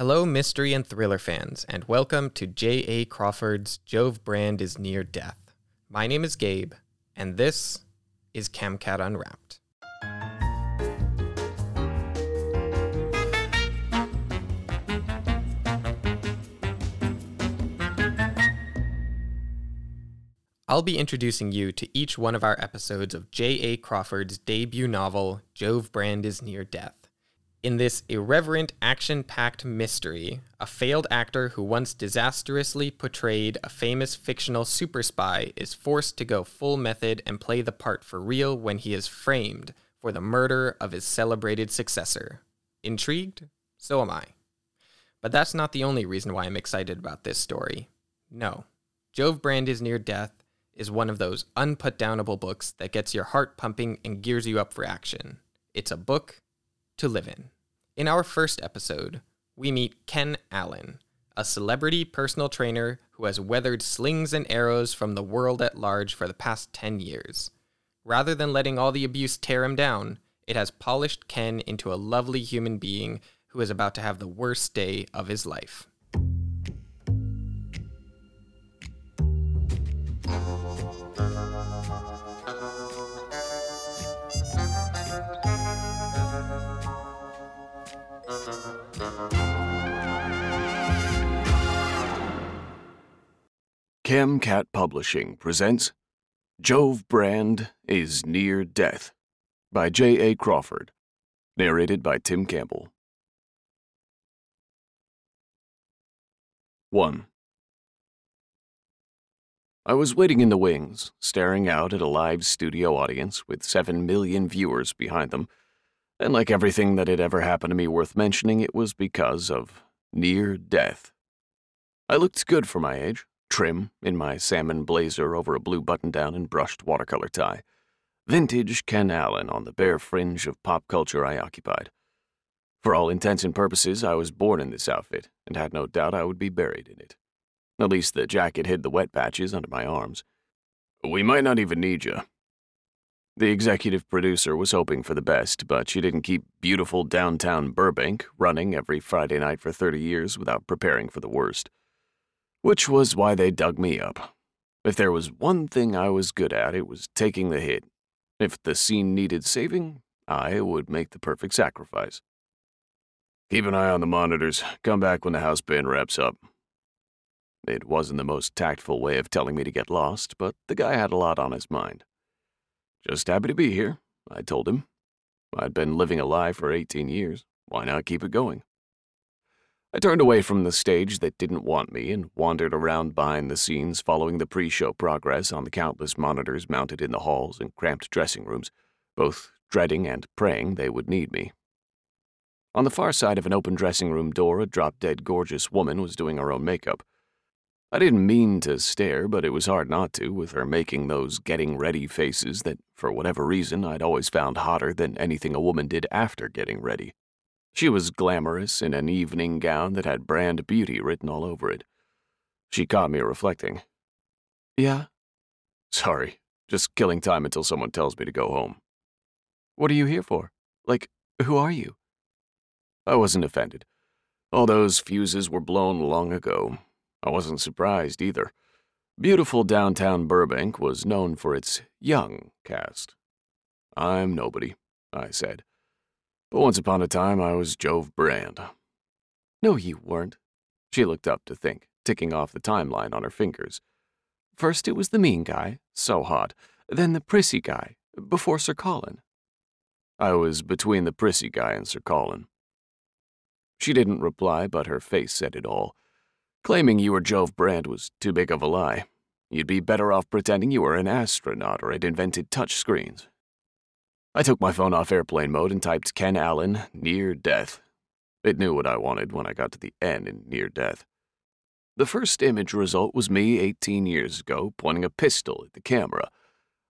Hello, mystery and thriller fans, and welcome to J.A. Crawford's Jove Brand is Near Death. My name is Gabe, and this is CamCat Unwrapped. I'll be introducing you to each one of our episodes of J.A. Crawford's debut novel, Jove Brand is Near Death. In this irreverent, action packed mystery, a failed actor who once disastrously portrayed a famous fictional super spy is forced to go full method and play the part for real when he is framed for the murder of his celebrated successor. Intrigued? So am I. But that's not the only reason why I'm excited about this story. No. Jove Brand is Near Death is one of those unputdownable books that gets your heart pumping and gears you up for action. It's a book to live in. In our first episode, we meet Ken Allen, a celebrity personal trainer who has weathered slings and arrows from the world at large for the past 10 years. Rather than letting all the abuse tear him down, it has polished Ken into a lovely human being who is about to have the worst day of his life. CamCat Publishing presents Jove Brand is Near Death by J.A. Crawford, narrated by Tim Campbell. 1. I was waiting in the wings, staring out at a live studio audience with 7 million viewers behind them, and like everything that had ever happened to me worth mentioning, it was because of near death. I looked good for my age trim in my salmon blazer over a blue button down and brushed watercolor tie. Vintage Ken Allen on the bare fringe of pop culture I occupied. For all intents and purposes, I was born in this outfit, and had no doubt I would be buried in it. At least the jacket hid the wet patches under my arms. We might not even need you. The executive producer was hoping for the best, but she didn't keep beautiful downtown Burbank running every Friday night for 30 years without preparing for the worst which was why they dug me up. If there was one thing I was good at, it was taking the hit. If the scene needed saving, I would make the perfect sacrifice. Keep an eye on the monitors. Come back when the house band wraps up. It wasn't the most tactful way of telling me to get lost, but the guy had a lot on his mind. Just happy to be here, I told him. I'd been living a lie for 18 years. Why not keep it going? I turned away from the stage that didn't want me and wandered around behind the scenes, following the pre show progress on the countless monitors mounted in the halls and cramped dressing rooms, both dreading and praying they would need me. On the far side of an open dressing room door, a drop dead gorgeous woman was doing her own makeup. I didn't mean to stare, but it was hard not to, with her making those getting ready faces that, for whatever reason, I'd always found hotter than anything a woman did after getting ready. She was glamorous in an evening gown that had brand beauty written all over it. She caught me reflecting. Yeah? Sorry, just killing time until someone tells me to go home. What are you here for? Like, who are you? I wasn't offended. All those fuses were blown long ago. I wasn't surprised either. Beautiful downtown Burbank was known for its young cast. I'm nobody, I said. But once upon a time, I was Jove Brand. No, you weren't. She looked up to think, ticking off the timeline on her fingers. First, it was the mean guy, so hot. Then the prissy guy, before Sir Colin. I was between the prissy guy and Sir Colin. She didn't reply, but her face said it all. Claiming you were Jove Brand was too big of a lie. You'd be better off pretending you were an astronaut or had invented touchscreens. I took my phone off airplane mode and typed Ken Allen, near death. It knew what I wanted when I got to the N in near death. The first image result was me 18 years ago, pointing a pistol at the camera.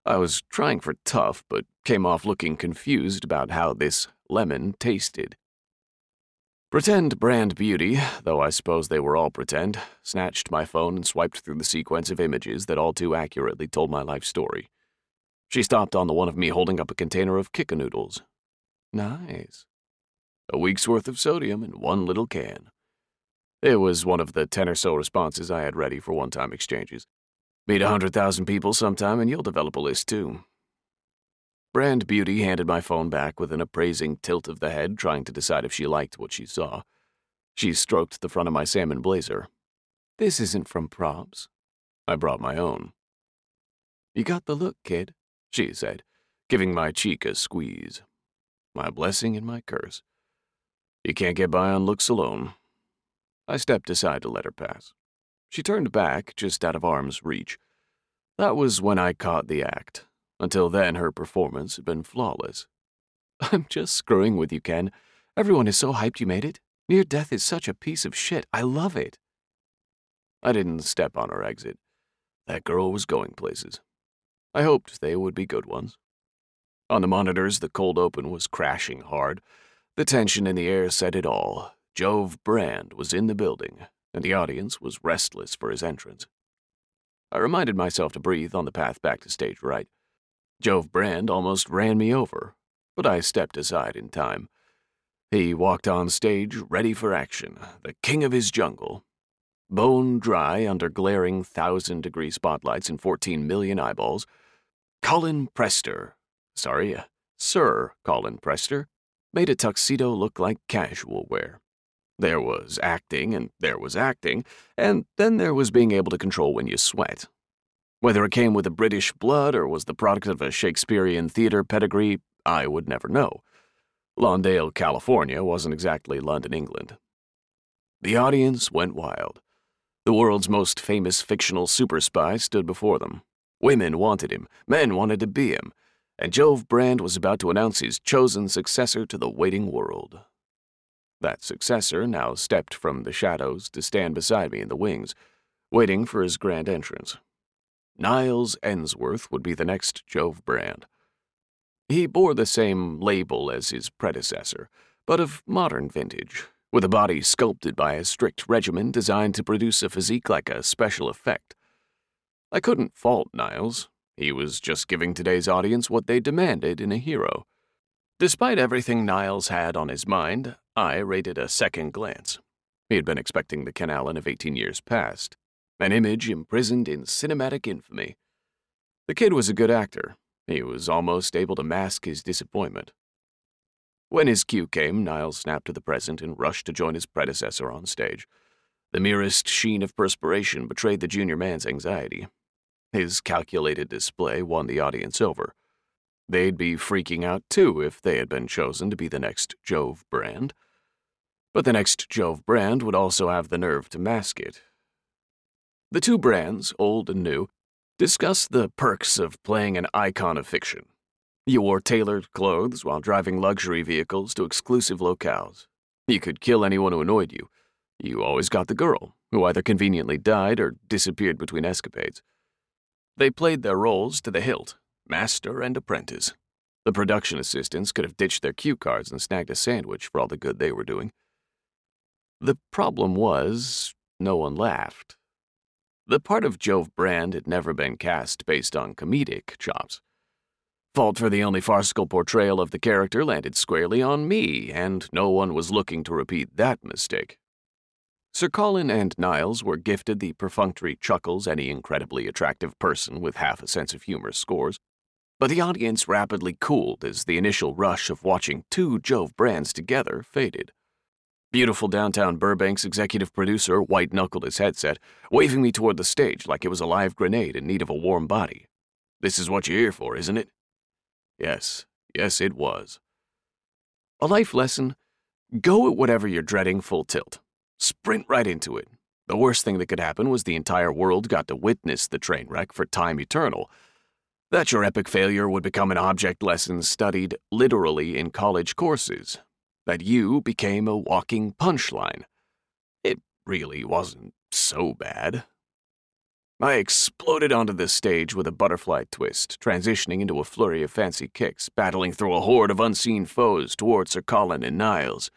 I was trying for tough, but came off looking confused about how this lemon tasted. Pretend brand beauty, though I suppose they were all pretend, snatched my phone and swiped through the sequence of images that all too accurately told my life story. She stopped on the one of me holding up a container of Kicka-Noodles. Nice. A week's worth of sodium in one little can. It was one of the ten or so responses I had ready for one time exchanges. Meet a hundred thousand people sometime and you'll develop a list too. Brand Beauty handed my phone back with an appraising tilt of the head, trying to decide if she liked what she saw. She stroked the front of my salmon blazer. This isn't from props. I brought my own. You got the look, kid, she said, giving my cheek a squeeze. My blessing and my curse. You can't get by on looks alone. I stepped aside to let her pass. She turned back, just out of arm's reach. That was when I caught the act. Until then, her performance had been flawless. I'm just screwing with you, Ken. Everyone is so hyped you made it. Near death is such a piece of shit. I love it. I didn't step on her exit. That girl was going places. I hoped they would be good ones. On the monitors, the cold open was crashing hard. The tension in the air said it all. Jove Brand was in the building, and the audience was restless for his entrance. I reminded myself to breathe on the path back to stage right. Jove Brand almost ran me over, but I stepped aside in time. He walked on stage, ready for action, the king of his jungle. Bone dry under glaring thousand degree spotlights and 14 million eyeballs, Colin Prester, sorry, uh, Sir Colin Prester, made a tuxedo look like casual wear. There was acting, and there was acting, and then there was being able to control when you sweat. Whether it came with a British blood or was the product of a Shakespearean theater pedigree, I would never know. Lawndale, California wasn't exactly London, England. The audience went wild. The world's most famous fictional super spy stood before them. Women wanted him, men wanted to be him, and Jove Brand was about to announce his chosen successor to the waiting world. That successor now stepped from the shadows to stand beside me in the wings, waiting for his grand entrance. Niles Ensworth would be the next Jove Brand. He bore the same label as his predecessor, but of modern vintage, with a body sculpted by a strict regimen designed to produce a physique like a special effect. I couldn't fault Niles. He was just giving today's audience what they demanded in a hero. Despite everything Niles had on his mind, I rated a second glance. He had been expecting the Ken Allen of 18 years past, an image imprisoned in cinematic infamy. The kid was a good actor. He was almost able to mask his disappointment. When his cue came, Niles snapped to the present and rushed to join his predecessor on stage. The merest sheen of perspiration betrayed the junior man's anxiety. His calculated display won the audience over. They'd be freaking out too if they had been chosen to be the next Jove Brand. But the next Jove Brand would also have the nerve to mask it. The two brands, old and new, discussed the perks of playing an icon of fiction. You wore tailored clothes while driving luxury vehicles to exclusive locales. You could kill anyone who annoyed you. You always got the girl, who either conveniently died or disappeared between escapades. They played their roles to the hilt, master and apprentice. The production assistants could have ditched their cue cards and snagged a sandwich for all the good they were doing. The problem was, no one laughed. The part of Jove Brand had never been cast based on comedic chops. Fault for the only farcical portrayal of the character landed squarely on me, and no one was looking to repeat that mistake. Sir Colin and Niles were gifted the perfunctory chuckles any incredibly attractive person with half a sense of humor scores, but the audience rapidly cooled as the initial rush of watching two Jove brands together faded. Beautiful downtown Burbank's executive producer white knuckled his headset, waving me toward the stage like it was a live grenade in need of a warm body. This is what you're here for, isn't it? Yes, yes, it was. A life lesson go at whatever you're dreading full tilt. Sprint right into it. The worst thing that could happen was the entire world got to witness the train wreck for time eternal. That your epic failure would become an object lesson studied literally in college courses. That you became a walking punchline. It really wasn't so bad. I exploded onto the stage with a butterfly twist, transitioning into a flurry of fancy kicks, battling through a horde of unseen foes towards Sir Colin and Niles.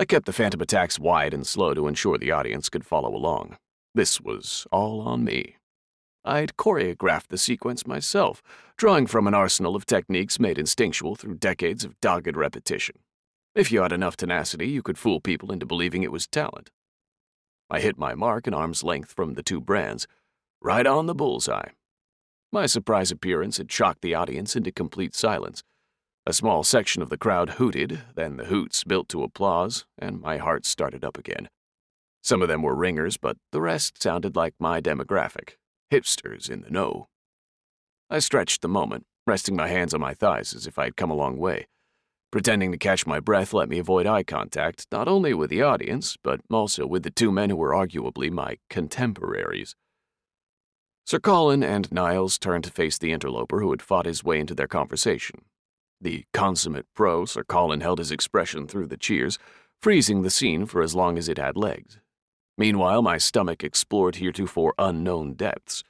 I kept the phantom attacks wide and slow to ensure the audience could follow along. This was all on me. I'd choreographed the sequence myself, drawing from an arsenal of techniques made instinctual through decades of dogged repetition. If you had enough tenacity, you could fool people into believing it was talent. I hit my mark an arm's length from the two brands, right on the bullseye. My surprise appearance had shocked the audience into complete silence. A small section of the crowd hooted, then the hoots built to applause, and my heart started up again. Some of them were ringers, but the rest sounded like my demographic hipsters in the know. I stretched the moment, resting my hands on my thighs as if I had come a long way. Pretending to catch my breath let me avoid eye contact, not only with the audience, but also with the two men who were arguably my contemporaries. Sir Colin and Niles turned to face the interloper who had fought his way into their conversation. The consummate pro, Sir Colin held his expression through the cheers, freezing the scene for as long as it had legs. Meanwhile, my stomach explored heretofore unknown depths.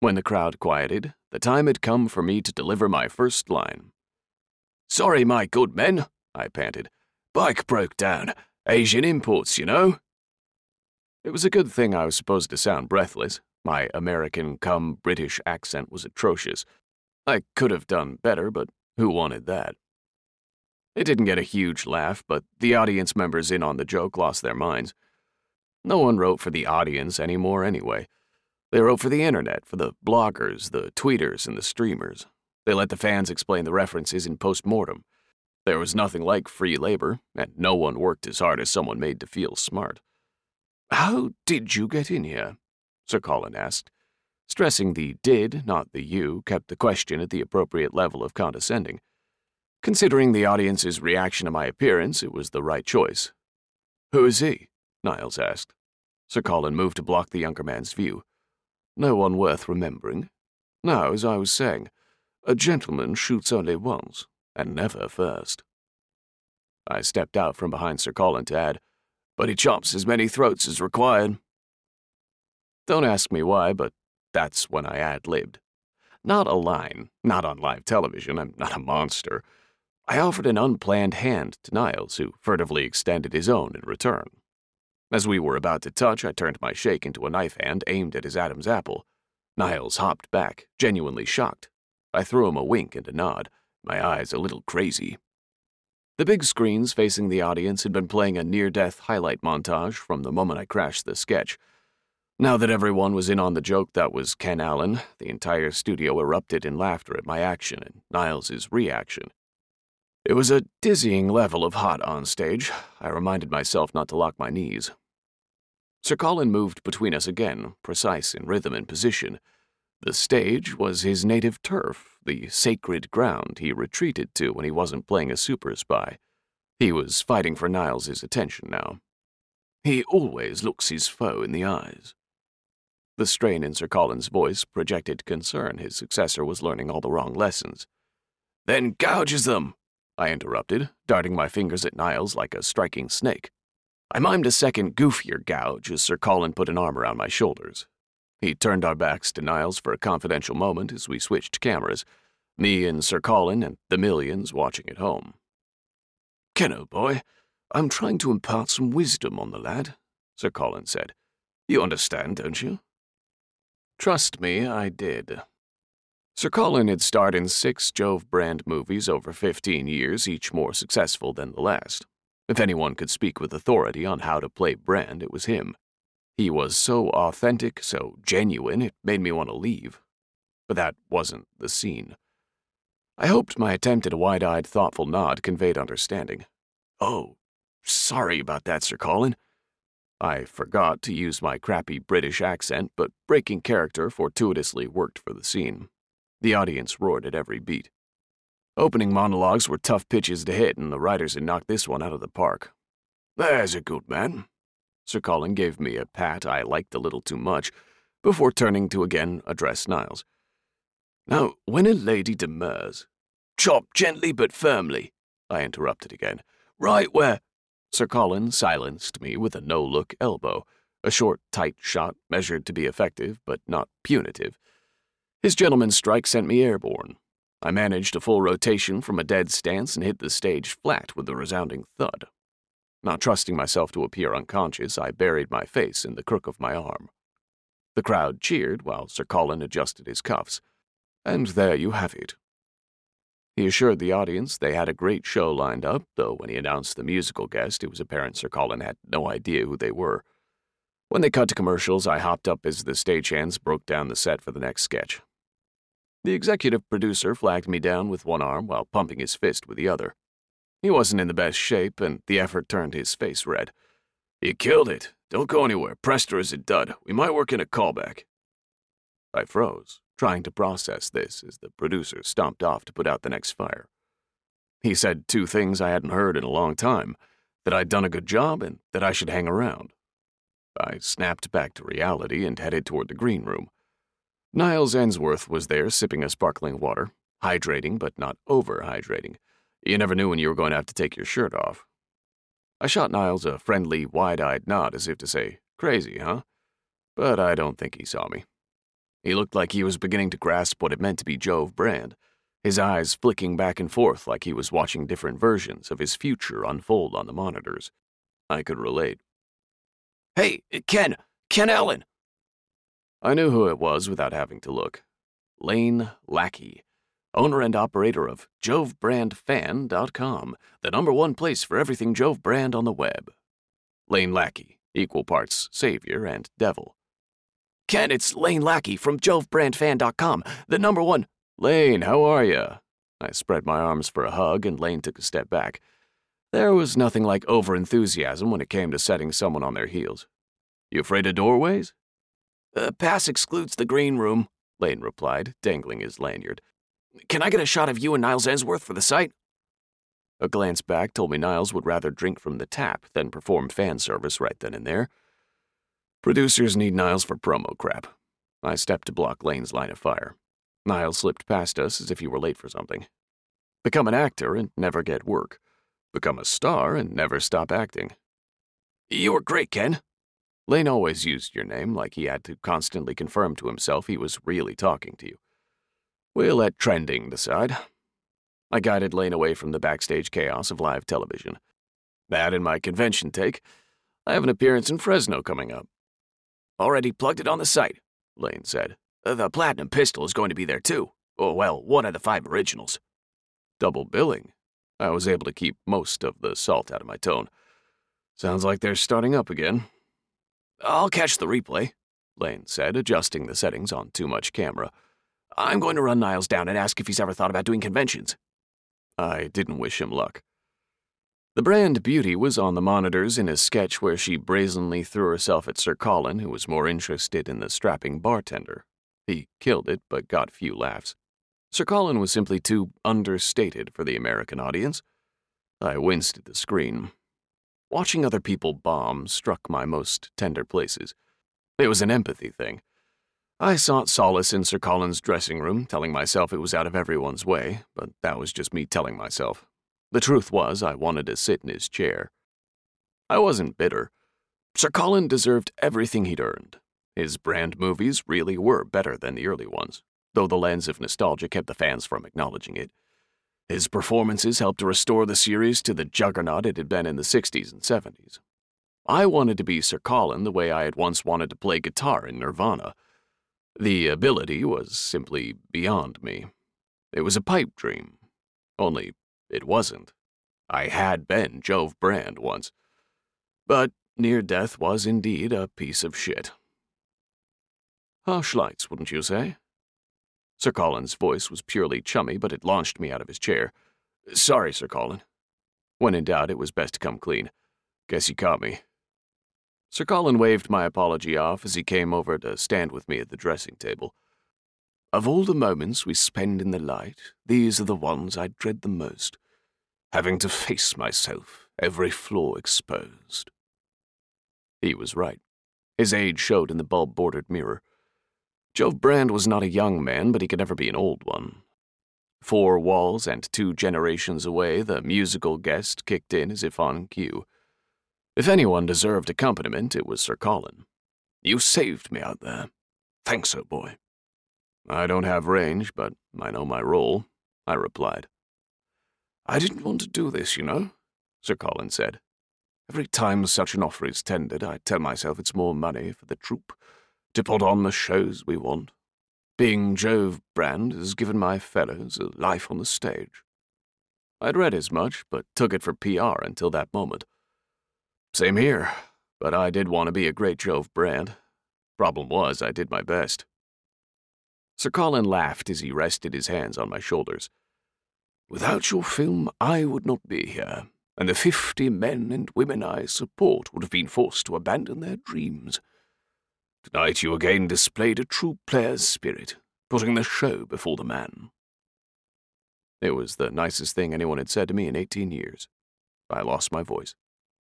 When the crowd quieted, the time had come for me to deliver my first line. Sorry, my good men, I panted. Bike broke down. Asian imports, you know. It was a good thing I was supposed to sound breathless. My American come British accent was atrocious. I could have done better, but who wanted that? It didn't get a huge laugh, but the audience members in on the joke lost their minds. No one wrote for the audience anymore anyway. They wrote for the internet, for the bloggers, the tweeters, and the streamers. They let the fans explain the references in post mortem. There was nothing like free labor, and no one worked as hard as someone made to feel smart. How did you get in here? Sir Colin asked. Stressing the did, not the you, kept the question at the appropriate level of condescending. Considering the audience's reaction to my appearance, it was the right choice. Who is he? Niles asked. Sir Colin moved to block the younger man's view. No one worth remembering. Now, as I was saying, a gentleman shoots only once, and never first. I stepped out from behind Sir Colin to add, but he chops as many throats as required. Don't ask me why, but that's when I ad libbed. Not a line, not on live television, I'm not a monster. I offered an unplanned hand to Niles, who furtively extended his own in return. As we were about to touch, I turned my shake into a knife hand aimed at his Adam's apple. Niles hopped back, genuinely shocked. I threw him a wink and a nod, my eyes a little crazy. The big screens facing the audience had been playing a near death highlight montage from the moment I crashed the sketch. Now that everyone was in on the joke that was Ken Allen, the entire studio erupted in laughter at my action and Niles's reaction. It was a dizzying level of hot on stage. I reminded myself not to lock my knees. Sir Colin moved between us again, precise in rhythm and position. The stage was his native turf, the sacred ground he retreated to when he wasn't playing a super spy. He was fighting for Niles's attention now. He always looks his foe in the eyes. The strain in Sir Colin's voice projected concern his successor was learning all the wrong lessons. Then gouges them, I interrupted, darting my fingers at Niles like a striking snake. I mimed a second goofier gouge as Sir Colin put an arm around my shoulders. He turned our backs to Niles for a confidential moment as we switched cameras, me and Sir Colin and the millions watching at home. Kenno, boy, I'm trying to impart some wisdom on the lad, Sir Colin said. You understand, don't you? Trust me, I did. Sir Colin had starred in six Jove brand movies over 15 years, each more successful than the last. If anyone could speak with authority on how to play Brand, it was him. He was so authentic, so genuine, it made me want to leave. But that wasn't the scene. I hoped my attempt at a wide eyed, thoughtful nod conveyed understanding. Oh, sorry about that, Sir Colin. I forgot to use my crappy British accent, but breaking character fortuitously worked for the scene. The audience roared at every beat. Opening monologues were tough pitches to hit, and the writers had knocked this one out of the park. There's a good man. Sir Colin gave me a pat I liked a little too much, before turning to again address Niles. Now, when a lady demurs, chop gently but firmly, I interrupted again. Right where. Sir Colin silenced me with a no look elbow, a short, tight shot measured to be effective but not punitive. His gentleman's strike sent me airborne. I managed a full rotation from a dead stance and hit the stage flat with a resounding thud. Not trusting myself to appear unconscious, I buried my face in the crook of my arm. The crowd cheered while Sir Colin adjusted his cuffs. And there you have it. He assured the audience they had a great show lined up, though when he announced the musical guest, it was apparent Sir Colin had no idea who they were. When they cut to commercials, I hopped up as the stagehands broke down the set for the next sketch. The executive producer flagged me down with one arm while pumping his fist with the other. He wasn't in the best shape, and the effort turned his face red. You killed it. Don't go anywhere. Prester is a dud. We might work in a callback. I froze, trying to process this as the producer stomped off to put out the next fire. He said two things I hadn't heard in a long time that I'd done a good job and that I should hang around. I snapped back to reality and headed toward the green room. Niles Ensworth was there sipping a sparkling water, hydrating but not overhydrating. You never knew when you were going to have to take your shirt off. I shot Niles a friendly, wide eyed nod as if to say, Crazy, huh? But I don't think he saw me. He looked like he was beginning to grasp what it meant to be Jove Brand, his eyes flicking back and forth like he was watching different versions of his future unfold on the monitors. I could relate. Hey, Ken! Ken Allen! I knew who it was without having to look. Lane Lackey, owner and operator of JoveBrandFan.com, the number one place for everything Jove Brand on the web. Lane Lackey, equal parts savior and devil. Ken, it's Lane Lackey from JoveBrandFan.com, the number one. Lane, how are you? I spread my arms for a hug, and Lane took a step back. There was nothing like overenthusiasm when it came to setting someone on their heels. You afraid of doorways? Uh, pass excludes the green room, Lane replied, dangling his lanyard. Can I get a shot of you and Niles Ensworth for the site? A glance back told me Niles would rather drink from the tap than perform fan service right then and there. Producers need Niles for promo crap. I stepped to block Lane's line of fire. Niles slipped past us as if he were late for something. Become an actor and never get work. Become a star and never stop acting. You were great, Ken. Lane always used your name like he had to constantly confirm to himself he was really talking to you. We'll let trending decide. I guided Lane away from the backstage chaos of live television. That and my convention take. I have an appearance in Fresno coming up. Already plugged it on the site, Lane said. The Platinum Pistol is going to be there too. Oh, well, one of the five originals. Double billing. I was able to keep most of the salt out of my tone. Sounds like they're starting up again. I'll catch the replay, Lane said, adjusting the settings on too much camera. I'm going to run Niles down and ask if he's ever thought about doing conventions. I didn't wish him luck. The brand beauty was on the monitors in a sketch where she brazenly threw herself at Sir Colin, who was more interested in the strapping bartender. He killed it, but got few laughs. Sir Colin was simply too understated for the American audience. I winced at the screen. Watching other people bomb struck my most tender places. It was an empathy thing. I sought solace in Sir Colin's dressing room, telling myself it was out of everyone's way, but that was just me telling myself. The truth was, I wanted to sit in his chair. I wasn't bitter. Sir Colin deserved everything he'd earned. His brand movies really were better than the early ones, though the lens of nostalgia kept the fans from acknowledging it. His performances helped to restore the series to the juggernaut it had been in the 60s and 70s. I wanted to be Sir Colin the way I had once wanted to play guitar in Nirvana. The ability was simply beyond me. It was a pipe dream. Only it wasn't. I had been Jove Brand once. But near death was indeed a piece of shit. Harsh lights, wouldn't you say? Sir Colin's voice was purely chummy, but it launched me out of his chair. Sorry, Sir Colin. When in doubt, it was best to come clean. Guess you caught me. Sir Colin waved my apology off as he came over to stand with me at the dressing table. Of all the moments we spend in the light, these are the ones I dread the most. Having to face myself, every flaw exposed. He was right. His age showed in the bulb bordered mirror. Jove Brand was not a young man, but he could never be an old one. Four walls and two generations away, the musical guest kicked in as if on cue. If anyone deserved accompaniment, it was Sir Colin. You saved me out there. Thanks, old boy. I don't have range, but I know my role, I replied. I didn't want to do this, you know, Sir Colin said. Every time such an offer is tendered, I tell myself it's more money for the troupe to put on the shows we want. Being Jove Brand has given my fellows a life on the stage. I'd read as much, but took it for PR until that moment. Same here. but I did want to be a great Jove Brand. Problem was, I did my best. Sir Colin laughed as he rested his hands on my shoulders. Without your film, I would not be here, and the fifty men and women I support would have been forced to abandon their dreams. Tonight you again displayed a true player's spirit, putting the show before the man. It was the nicest thing anyone had said to me in eighteen years. I lost my voice.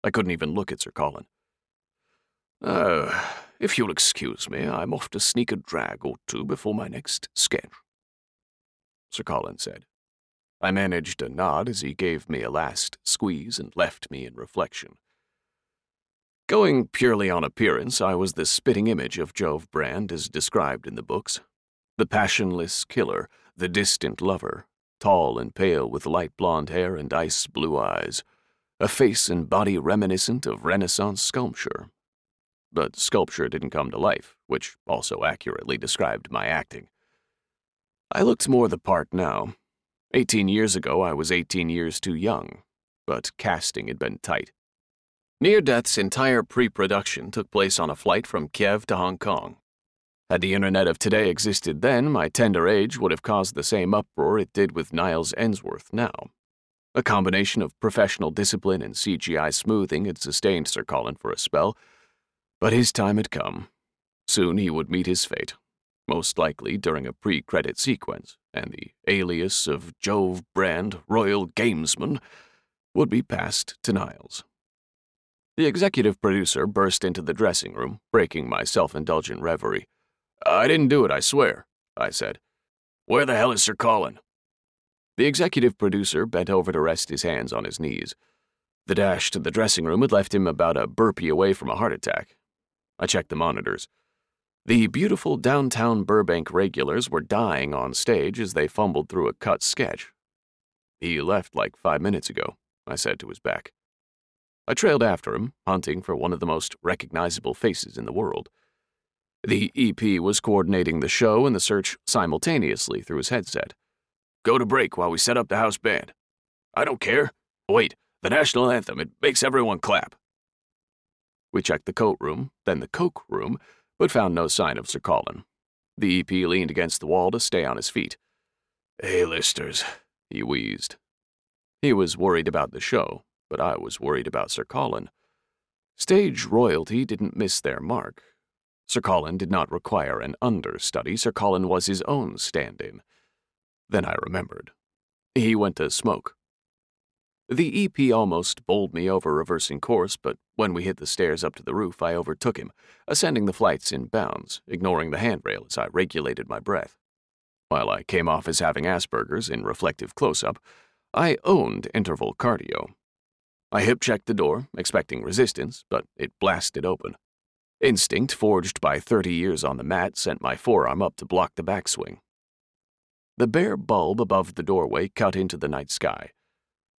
I couldn't even look at Sir Colin. Oh, if you'll excuse me, I'm off to sneak a drag or two before my next sketch. Sir Colin said. I managed a nod as he gave me a last squeeze and left me in reflection. Going purely on appearance, I was the spitting image of Jove Brand as described in the books. The passionless killer, the distant lover, tall and pale with light blonde hair and ice blue eyes, a face and body reminiscent of Renaissance sculpture. But sculpture didn't come to life, which also accurately described my acting. I looked more the part now. Eighteen years ago, I was 18 years too young, but casting had been tight. Near Death's entire pre production took place on a flight from Kiev to Hong Kong. Had the internet of today existed then, my tender age would have caused the same uproar it did with Niles Ensworth now. A combination of professional discipline and CGI smoothing had sustained Sir Colin for a spell, but his time had come. Soon he would meet his fate, most likely during a pre credit sequence, and the alias of Jove Brand Royal Gamesman would be passed to Niles. The executive producer burst into the dressing room, breaking my self indulgent reverie. I didn't do it, I swear, I said. Where the hell is Sir Colin? The executive producer bent over to rest his hands on his knees. The dash to the dressing room had left him about a burpee away from a heart attack. I checked the monitors. The beautiful downtown Burbank regulars were dying on stage as they fumbled through a cut sketch. He left like five minutes ago, I said to his back. I trailed after him, hunting for one of the most recognizable faces in the world. The EP was coordinating the show and the search simultaneously through his headset. Go to break while we set up the house band. I don't care. Wait, the national anthem, it makes everyone clap. We checked the coat room, then the coke room, but found no sign of Sir Colin. The EP leaned against the wall to stay on his feet. A-listers, he wheezed. He was worried about the show, but I was worried about Sir Colin. Stage royalty didn't miss their mark. Sir Colin did not require an understudy. Sir Colin was his own stand-in. Then I remembered. He went to smoke. The EP almost bowled me over reversing course, but when we hit the stairs up to the roof, I overtook him, ascending the flights in bounds, ignoring the handrail as I regulated my breath. While I came off as having Asperger's in reflective close up, I owned interval cardio. I hip checked the door, expecting resistance, but it blasted open. Instinct, forged by 30 years on the mat, sent my forearm up to block the backswing. The bare bulb above the doorway cut into the night sky.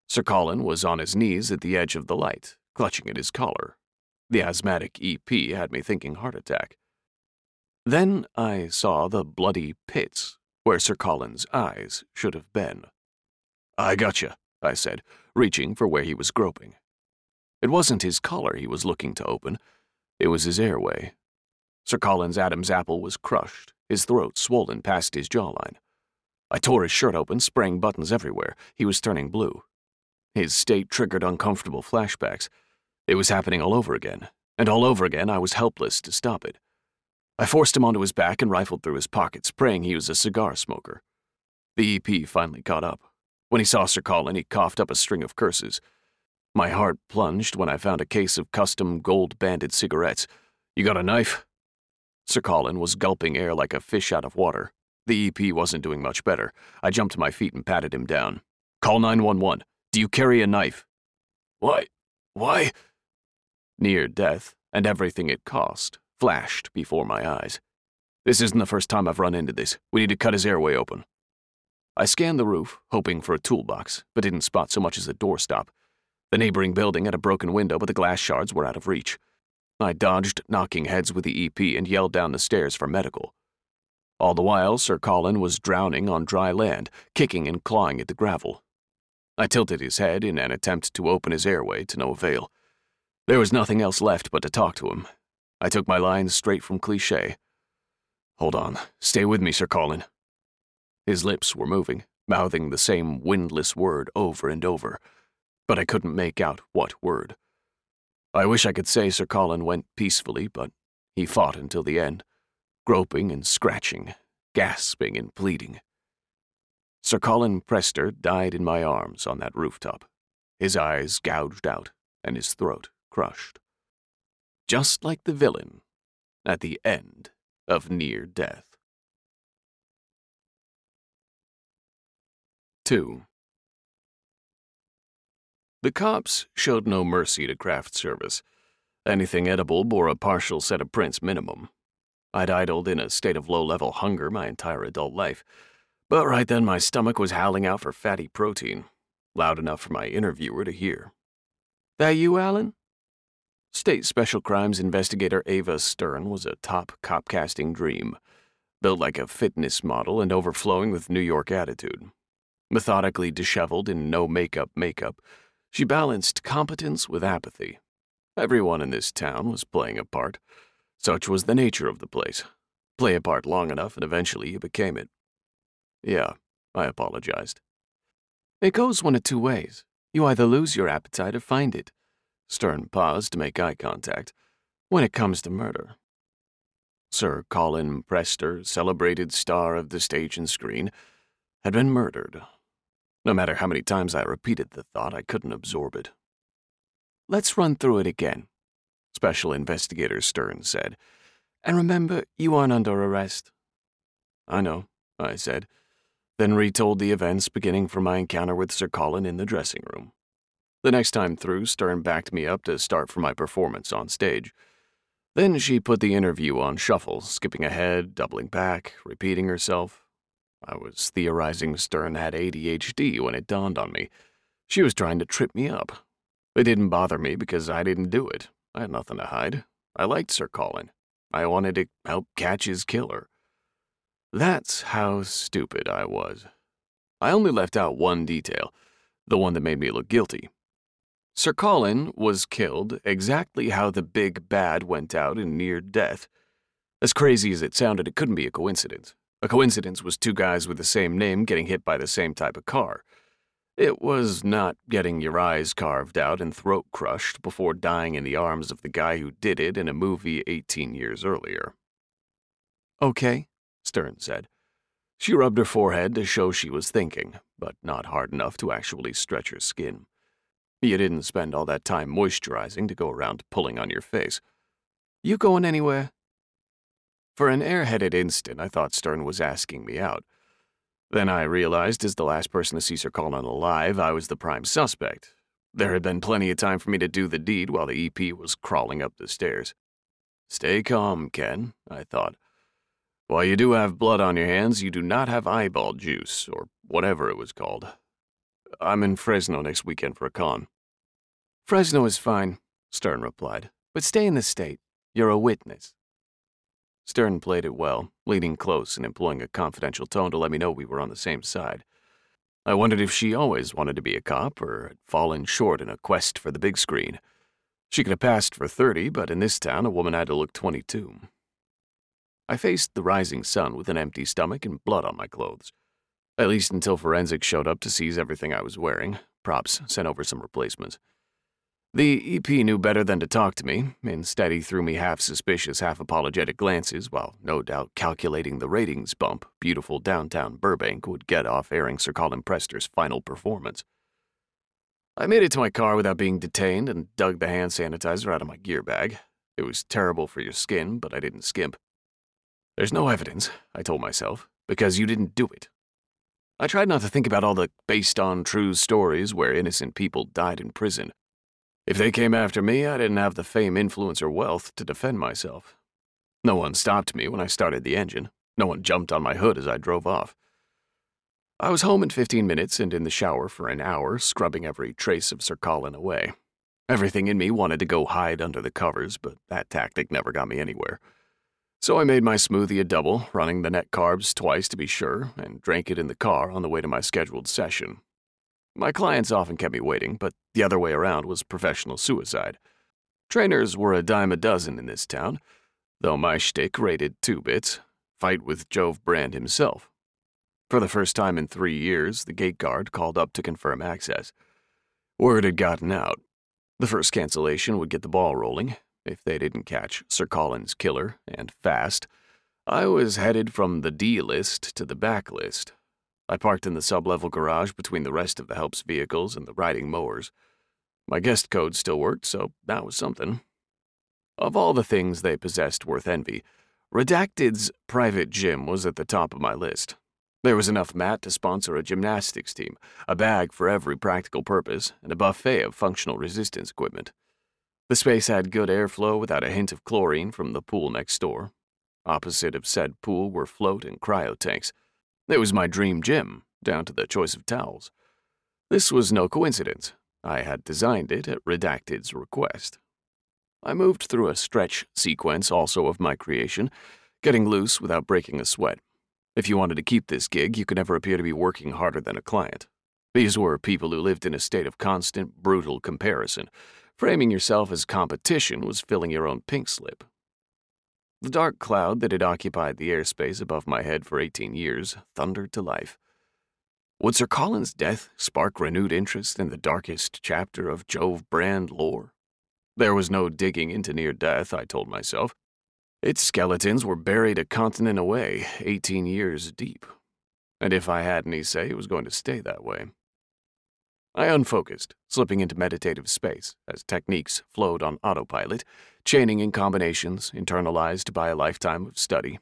Sir Colin was on his knees at the edge of the light, clutching at his collar. The asthmatic EP had me thinking heart attack. Then I saw the bloody pits where Sir Colin's eyes should have been. I gotcha, I said, reaching for where he was groping. It wasn't his collar he was looking to open, it was his airway. Sir Colin's Adam's apple was crushed, his throat swollen past his jawline. I tore his shirt open, spraying buttons everywhere. He was turning blue. His state triggered uncomfortable flashbacks. It was happening all over again, and all over again I was helpless to stop it. I forced him onto his back and rifled through his pockets, praying he was a cigar smoker. The EP finally caught up. When he saw Sir Colin, he coughed up a string of curses. My heart plunged when I found a case of custom gold banded cigarettes. You got a knife? Sir Colin was gulping air like a fish out of water. The EP wasn't doing much better. I jumped to my feet and patted him down. Call 911. Do you carry a knife? Why? Why? Near death, and everything it cost, flashed before my eyes. This isn't the first time I've run into this. We need to cut his airway open. I scanned the roof, hoping for a toolbox, but didn't spot so much as a doorstop. The neighboring building had a broken window, but the glass shards were out of reach. I dodged knocking heads with the EP and yelled down the stairs for medical. All the while, Sir Colin was drowning on dry land, kicking and clawing at the gravel. I tilted his head in an attempt to open his airway to no avail. There was nothing else left but to talk to him. I took my lines straight from cliche. Hold on. Stay with me, Sir Colin. His lips were moving, mouthing the same windless word over and over, but I couldn't make out what word. I wish I could say Sir Colin went peacefully, but he fought until the end, groping and scratching, gasping and pleading. Sir Colin Prester died in my arms on that rooftop, his eyes gouged out and his throat crushed. Just like the villain at the end of Near Death. 2. The cops showed no mercy to craft service. Anything edible bore a partial set of prints minimum. I'd idled in a state of low level hunger my entire adult life, but right then my stomach was howling out for fatty protein, loud enough for my interviewer to hear. That you, Allen? State Special Crimes Investigator Ava Stern was a top cop-casting dream, built like a fitness model and overflowing with New York attitude. Methodically disheveled in no makeup makeup, she balanced competence with apathy. Everyone in this town was playing a part. Such was the nature of the place. Play a part long enough and eventually you became it. Yeah, I apologized. It goes one of two ways. You either lose your appetite or find it. Stern paused to make eye contact. When it comes to murder. Sir Colin Prester, celebrated star of the stage and screen, had been murdered. No matter how many times I repeated the thought, I couldn't absorb it. Let's run through it again, Special Investigator Stern said. And remember, you aren't under arrest. I know, I said, then retold the events beginning from my encounter with Sir Colin in the dressing room. The next time through, Stern backed me up to start for my performance on stage. Then she put the interview on shuffle, skipping ahead, doubling back, repeating herself. I was theorizing Stern had ADHD when it dawned on me. She was trying to trip me up. It didn't bother me because I didn't do it. I had nothing to hide. I liked Sir Colin. I wanted to help catch his killer. That's how stupid I was. I only left out one detail, the one that made me look guilty. Sir Colin was killed exactly how the big bad went out in near death. As crazy as it sounded, it couldn't be a coincidence. A coincidence was two guys with the same name getting hit by the same type of car. It was not getting your eyes carved out and throat crushed before dying in the arms of the guy who did it in a movie 18 years earlier. Okay, Stern said. She rubbed her forehead to show she was thinking, but not hard enough to actually stretch her skin. You didn't spend all that time moisturizing to go around pulling on your face. You going anywhere? For an airheaded instant, I thought Stern was asking me out. Then I realized, as the last person to see Sir Colin alive, I was the prime suspect. There had been plenty of time for me to do the deed while the EP was crawling up the stairs. Stay calm, Ken, I thought. While you do have blood on your hands, you do not have eyeball juice, or whatever it was called. I'm in Fresno next weekend for a con. Fresno is fine, Stern replied, but stay in the state. You're a witness. Stern played it well, leaning close and employing a confidential tone to let me know we were on the same side. I wondered if she always wanted to be a cop or had fallen short in a quest for the big screen. She could have passed for 30, but in this town, a woman had to look 22. I faced the rising sun with an empty stomach and blood on my clothes. At least until forensics showed up to seize everything I was wearing. Props sent over some replacements. The EP knew better than to talk to me. Instead, he threw me half suspicious, half apologetic glances, while no doubt calculating the ratings bump beautiful downtown Burbank would get off airing Sir Colin Prester's final performance. I made it to my car without being detained and dug the hand sanitizer out of my gear bag. It was terrible for your skin, but I didn't skimp. There's no evidence, I told myself, because you didn't do it. I tried not to think about all the based on true stories where innocent people died in prison if they came after me, I didn't have the fame, influence, or wealth to defend myself. No one stopped me when I started the engine. No one jumped on my hood as I drove off. I was home in 15 minutes and in the shower for an hour, scrubbing every trace of Sir Colin away. Everything in me wanted to go hide under the covers, but that tactic never got me anywhere. So I made my smoothie a double, running the net carbs twice to be sure, and drank it in the car on the way to my scheduled session, my clients often kept me waiting, but the other way around was professional suicide. Trainers were a dime a dozen in this town, though my shtick rated two bits fight with Jove Brand himself. For the first time in three years, the gate guard called up to confirm access. Word had gotten out. The first cancellation would get the ball rolling, if they didn't catch Sir Colin's killer, and fast. I was headed from the D list to the back list. I parked in the sublevel garage between the rest of the help's vehicles and the riding mowers. My guest code still worked, so that was something. Of all the things they possessed worth envy, Redacted's private gym was at the top of my list. There was enough mat to sponsor a gymnastics team, a bag for every practical purpose, and a buffet of functional resistance equipment. The space had good airflow without a hint of chlorine from the pool next door. Opposite of said pool were float and cryo tanks. It was my dream gym, down to the choice of towels. This was no coincidence. I had designed it at Redacted's request. I moved through a stretch sequence also of my creation, getting loose without breaking a sweat. If you wanted to keep this gig, you could never appear to be working harder than a client. These were people who lived in a state of constant, brutal comparison. Framing yourself as competition was filling your own pink slip. The dark cloud that had occupied the airspace above my head for 18 years thundered to life. Would Sir Colin's death spark renewed interest in the darkest chapter of Jove Brand lore? There was no digging into near death, I told myself. Its skeletons were buried a continent away, 18 years deep. And if I had any say, it was going to stay that way. I unfocused, slipping into meditative space as techniques flowed on autopilot, chaining in combinations internalized by a lifetime of study.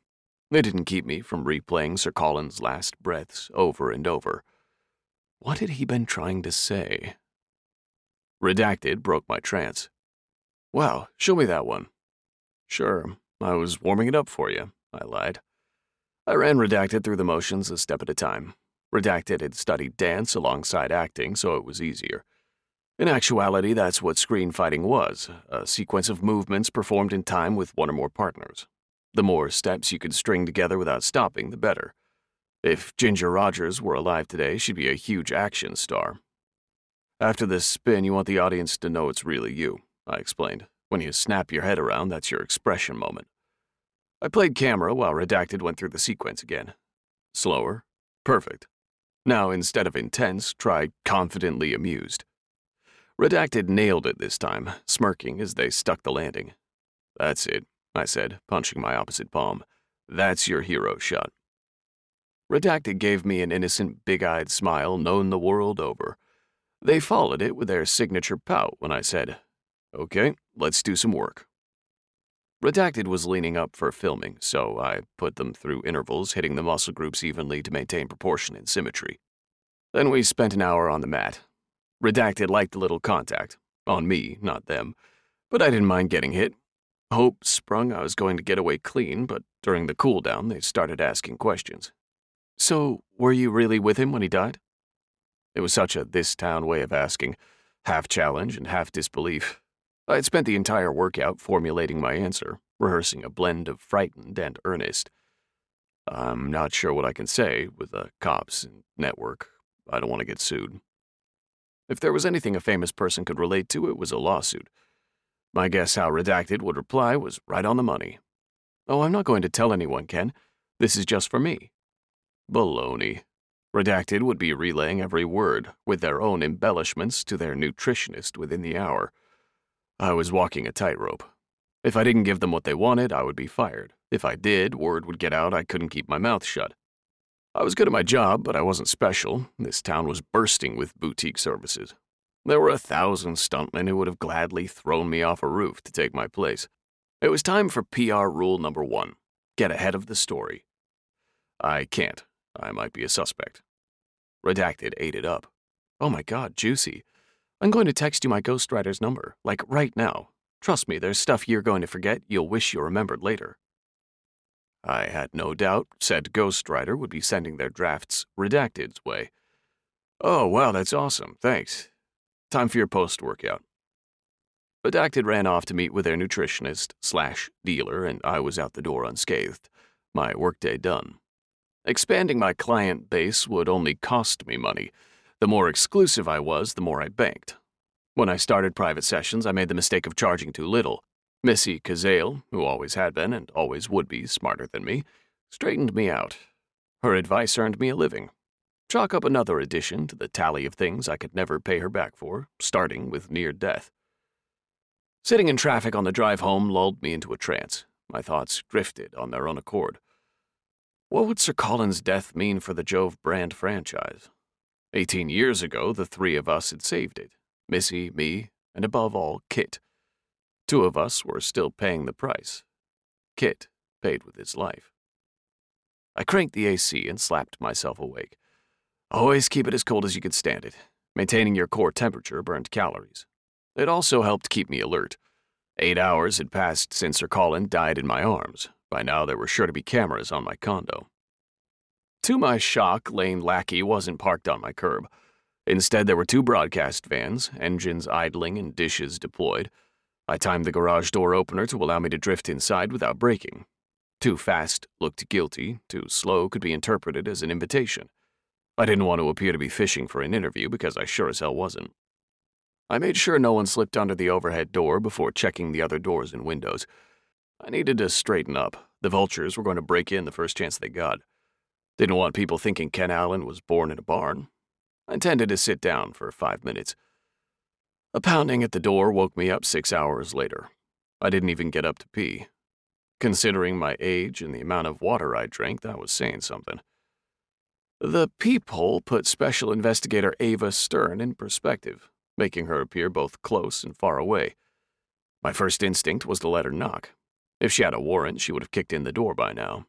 They didn't keep me from replaying Sir Colin's last breaths over and over. What had he been trying to say? Redacted broke my trance. Wow, show me that one. Sure, I was warming it up for you, I lied. I ran Redacted through the motions a step at a time. Redacted had studied dance alongside acting, so it was easier. In actuality, that's what screen fighting was a sequence of movements performed in time with one or more partners. The more steps you could string together without stopping, the better. If Ginger Rogers were alive today, she'd be a huge action star. After this spin, you want the audience to know it's really you, I explained. When you snap your head around, that's your expression moment. I played camera while Redacted went through the sequence again. Slower. Perfect. Now, instead of intense, try confidently amused. Redacted nailed it this time, smirking as they stuck the landing. That's it, I said, punching my opposite palm. That's your hero shot. Redacted gave me an innocent, big eyed smile known the world over. They followed it with their signature pout when I said, Okay, let's do some work. Redacted was leaning up for filming, so I put them through intervals, hitting the muscle groups evenly to maintain proportion and symmetry. Then we spent an hour on the mat. Redacted liked a little contact. On me, not them. But I didn't mind getting hit. Hope sprung I was going to get away clean, but during the cool down, they started asking questions. So, were you really with him when he died? It was such a this town way of asking, half challenge and half disbelief. I had spent the entire workout formulating my answer, rehearsing a blend of frightened and earnest. I'm not sure what I can say with the cops and network. I don't want to get sued. If there was anything a famous person could relate to, it was a lawsuit. My guess how Redacted would reply was right on the money. Oh, I'm not going to tell anyone, Ken. This is just for me. Baloney. Redacted would be relaying every word, with their own embellishments to their nutritionist within the hour. I was walking a tightrope. If I didn't give them what they wanted, I would be fired. If I did, word would get out I couldn't keep my mouth shut. I was good at my job, but I wasn't special. This town was bursting with boutique services. There were a thousand stuntmen who would have gladly thrown me off a roof to take my place. It was time for PR rule number one get ahead of the story. I can't. I might be a suspect. Redacted ate it up. Oh my god, juicy. I'm going to text you my ghostwriter's number, like right now. Trust me, there's stuff you're going to forget you'll wish you remembered later. I had no doubt said ghostwriter would be sending their drafts redacted's way. Oh, wow, that's awesome. Thanks. Time for your post workout. Redacted ran off to meet with their nutritionist slash dealer, and I was out the door unscathed, my workday done. Expanding my client base would only cost me money, the more exclusive I was, the more I banked. When I started private sessions, I made the mistake of charging too little. Missy Kazale, who always had been and always would be smarter than me, straightened me out. Her advice earned me a living. Chalk up another addition to the tally of things I could never pay her back for, starting with near death. Sitting in traffic on the drive home lulled me into a trance. My thoughts drifted on their own accord. What would Sir Colin's death mean for the Jove brand franchise? Eighteen years ago, the three of us had saved it Missy, me, and above all, Kit. Two of us were still paying the price. Kit paid with his life. I cranked the AC and slapped myself awake. Always keep it as cold as you can stand it. Maintaining your core temperature burned calories. It also helped keep me alert. Eight hours had passed since Sir Colin died in my arms. By now, there were sure to be cameras on my condo. To my shock, Lane Lackey wasn't parked on my curb. Instead, there were two broadcast vans, engines idling and dishes deployed. I timed the garage door opener to allow me to drift inside without braking. Too fast looked guilty, too slow could be interpreted as an invitation. I didn't want to appear to be fishing for an interview because I sure as hell wasn't. I made sure no one slipped under the overhead door before checking the other doors and windows. I needed to straighten up. The vultures were going to break in the first chance they got. Didn't want people thinking Ken Allen was born in a barn. I intended to sit down for five minutes. A pounding at the door woke me up six hours later. I didn't even get up to pee. Considering my age and the amount of water I drank, that was saying something. The peephole put Special Investigator Ava Stern in perspective making her appear both close and far away. My first instinct was to let her knock. If she had a warrant, she would have kicked in the door by now.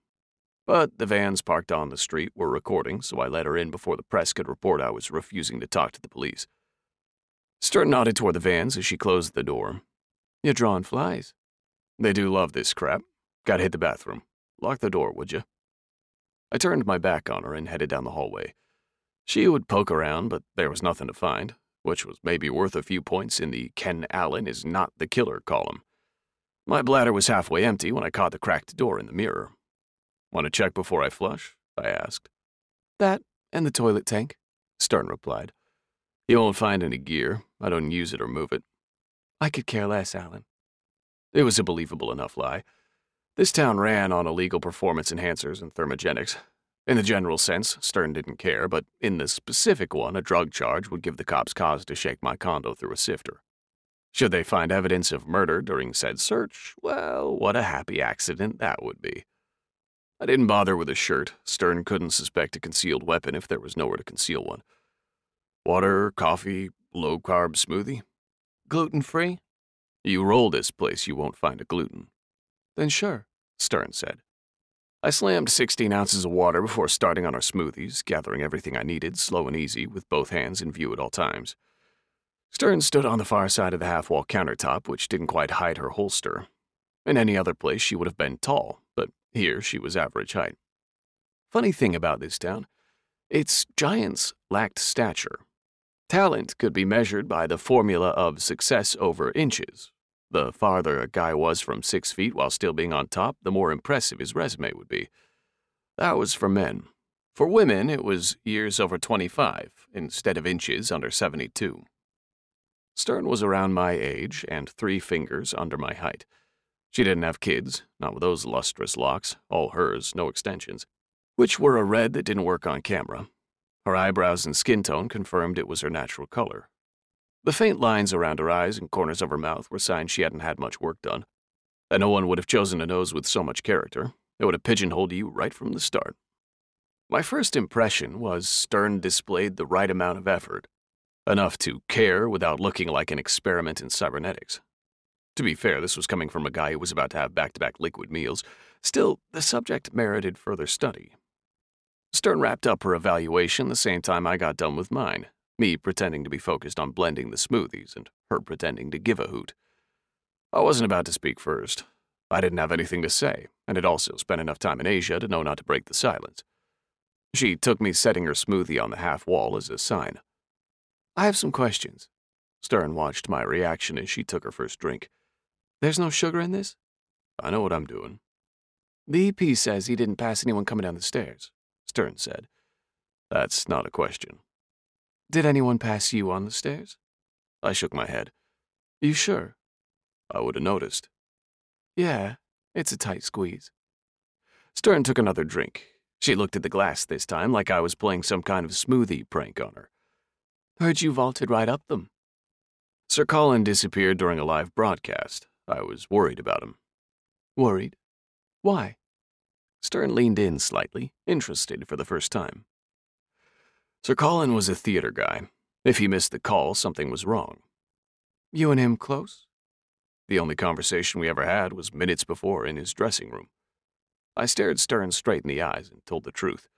But the vans parked on the street were recording, so I let her in before the press could report I was refusing to talk to the police. Stern nodded toward the vans as she closed the door. You're drawing flies. They do love this crap. Gotta hit the bathroom. Lock the door, would you? I turned my back on her and headed down the hallway. She would poke around, but there was nothing to find which was maybe worth a few points in the Ken Allen is not the killer column. My bladder was halfway empty when I caught the cracked door in the mirror. Want to check before I flush? I asked. That and the toilet tank, Stern replied. You won't find any gear. I don't use it or move it. I could care less, Allen. It was a believable enough lie. This town ran on illegal performance enhancers and thermogenics, in the general sense, Stern didn't care, but in the specific one, a drug charge would give the cops cause to shake my condo through a sifter. Should they find evidence of murder during said search, well, what a happy accident that would be. I didn't bother with a shirt. Stern couldn't suspect a concealed weapon if there was nowhere to conceal one. Water, coffee, low carb smoothie? Gluten free? You roll this place, you won't find a gluten. Then sure, Stern said. I slammed 16 ounces of water before starting on our smoothies, gathering everything I needed, slow and easy, with both hands in view at all times. Stern stood on the far side of the half wall countertop, which didn't quite hide her holster. In any other place, she would have been tall, but here she was average height. Funny thing about this town its giants lacked stature. Talent could be measured by the formula of success over inches, the farther a guy was from six feet while still being on top, the more impressive his resume would be. That was for men. For women, it was years over 25 instead of inches under 72. Stern was around my age and three fingers under my height. She didn't have kids, not with those lustrous locks, all hers, no extensions, which were a red that didn't work on camera. Her eyebrows and skin tone confirmed it was her natural color. The faint lines around her eyes and corners of her mouth were signs she hadn't had much work done. And no one would have chosen a nose with so much character. It would have pigeonholed you right from the start. My first impression was Stern displayed the right amount of effort, enough to care without looking like an experiment in cybernetics. To be fair, this was coming from a guy who was about to have back to back liquid meals. Still, the subject merited further study. Stern wrapped up her evaluation the same time I got done with mine, me pretending to be focused on blending the smoothies and her pretending to give a hoot. I wasn't about to speak first. I didn't have anything to say, and had also spent enough time in Asia to know not to break the silence. She took me setting her smoothie on the half wall as a sign. I have some questions. Stern watched my reaction as she took her first drink. There's no sugar in this? I know what I'm doing. The EP says he didn't pass anyone coming down the stairs, Stern said. That's not a question. Did anyone pass you on the stairs? I shook my head. You sure? I would have noticed. Yeah, it's a tight squeeze. Stern took another drink. She looked at the glass this time like I was playing some kind of smoothie prank on her. Heard you vaulted right up them. Sir Colin disappeared during a live broadcast. I was worried about him. Worried? Why? Stern leaned in slightly, interested for the first time. Sir Colin was a theater guy. If he missed the call, something was wrong. You and him close? The only conversation we ever had was minutes before in his dressing room. I stared Stern straight in the eyes and told the truth.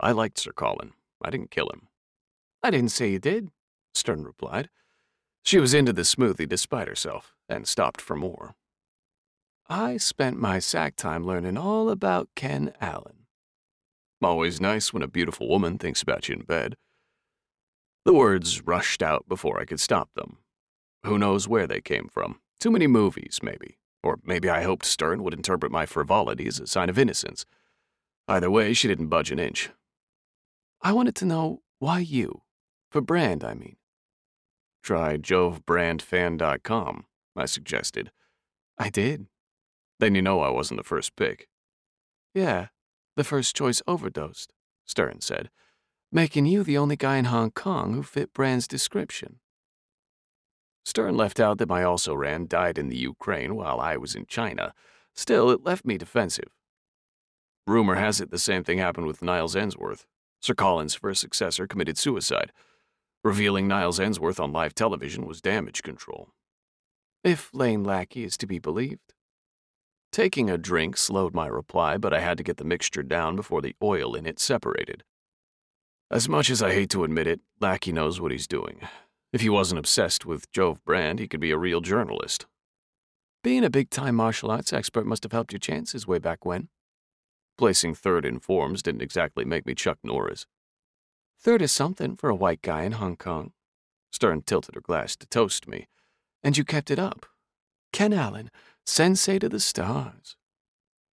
I liked Sir Colin. I didn't kill him. I didn't say you did, Stern replied. She was into the smoothie despite herself and stopped for more. I spent my sack time learning all about Ken Allen. Always nice when a beautiful woman thinks about you in bed. The words rushed out before I could stop them. Who knows where they came from? Too many movies, maybe. Or maybe I hoped Stern would interpret my frivolity as a sign of innocence. Either way, she didn't budge an inch. I wanted to know why you? For Brand, I mean. Try jovebrandfan.com, I suggested. I did. Then you know I wasn't the first pick. Yeah, the first choice overdosed, Stern said, making you the only guy in Hong Kong who fit Brand's description. Stern left out that my also ran died in the Ukraine while I was in China. Still, it left me defensive. Rumor has it the same thing happened with Niles Ensworth. Sir Colin's first successor committed suicide. Revealing Niles Ensworth on live television was damage control. If Lane Lackey is to be believed. Taking a drink slowed my reply, but I had to get the mixture down before the oil in it separated. As much as I hate to admit it, Lackey knows what he's doing. If he wasn't obsessed with Jove Brand, he could be a real journalist. Being a big time martial arts expert must have helped your chances way back when. Placing third in forms didn't exactly make me Chuck Norris. Third is something for a white guy in Hong Kong. Stern tilted her glass to toast me. And you kept it up. Ken Allen, sensei to the stars.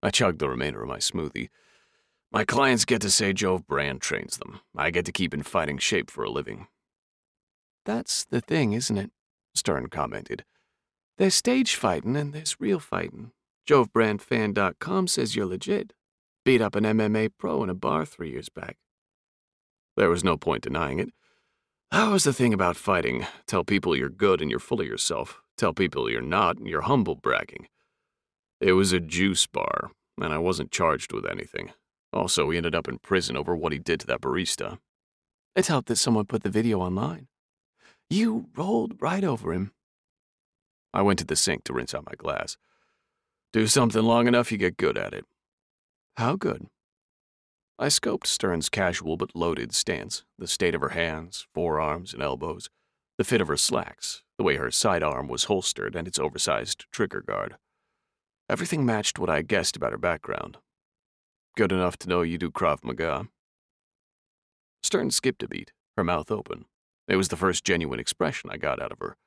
I chugged the remainder of my smoothie. My clients get to say Jove Brand trains them. I get to keep in fighting shape for a living. That's the thing, isn't it? Stern commented. There's stage fighting and there's real fighting. JoveBrandFan.com says you're legit. Beat up an MMA pro in a bar three years back. There was no point denying it. That was the thing about fighting. Tell people you're good and you're full of yourself. Tell people you're not and you're humble bragging. It was a juice bar, and I wasn't charged with anything. Also, he ended up in prison over what he did to that barista. It helped that someone put the video online. You rolled right over him. I went to the sink to rinse out my glass. Do something long enough, you get good at it. How good? I scoped Stern's casual but loaded stance, the state of her hands, forearms, and elbows, the fit of her slacks, the way her sidearm was holstered, and its oversized trigger guard. Everything matched what I guessed about her background. Good enough to know you do Krav Maga. Stern skipped a beat, her mouth open. It was the first genuine expression I got out of her.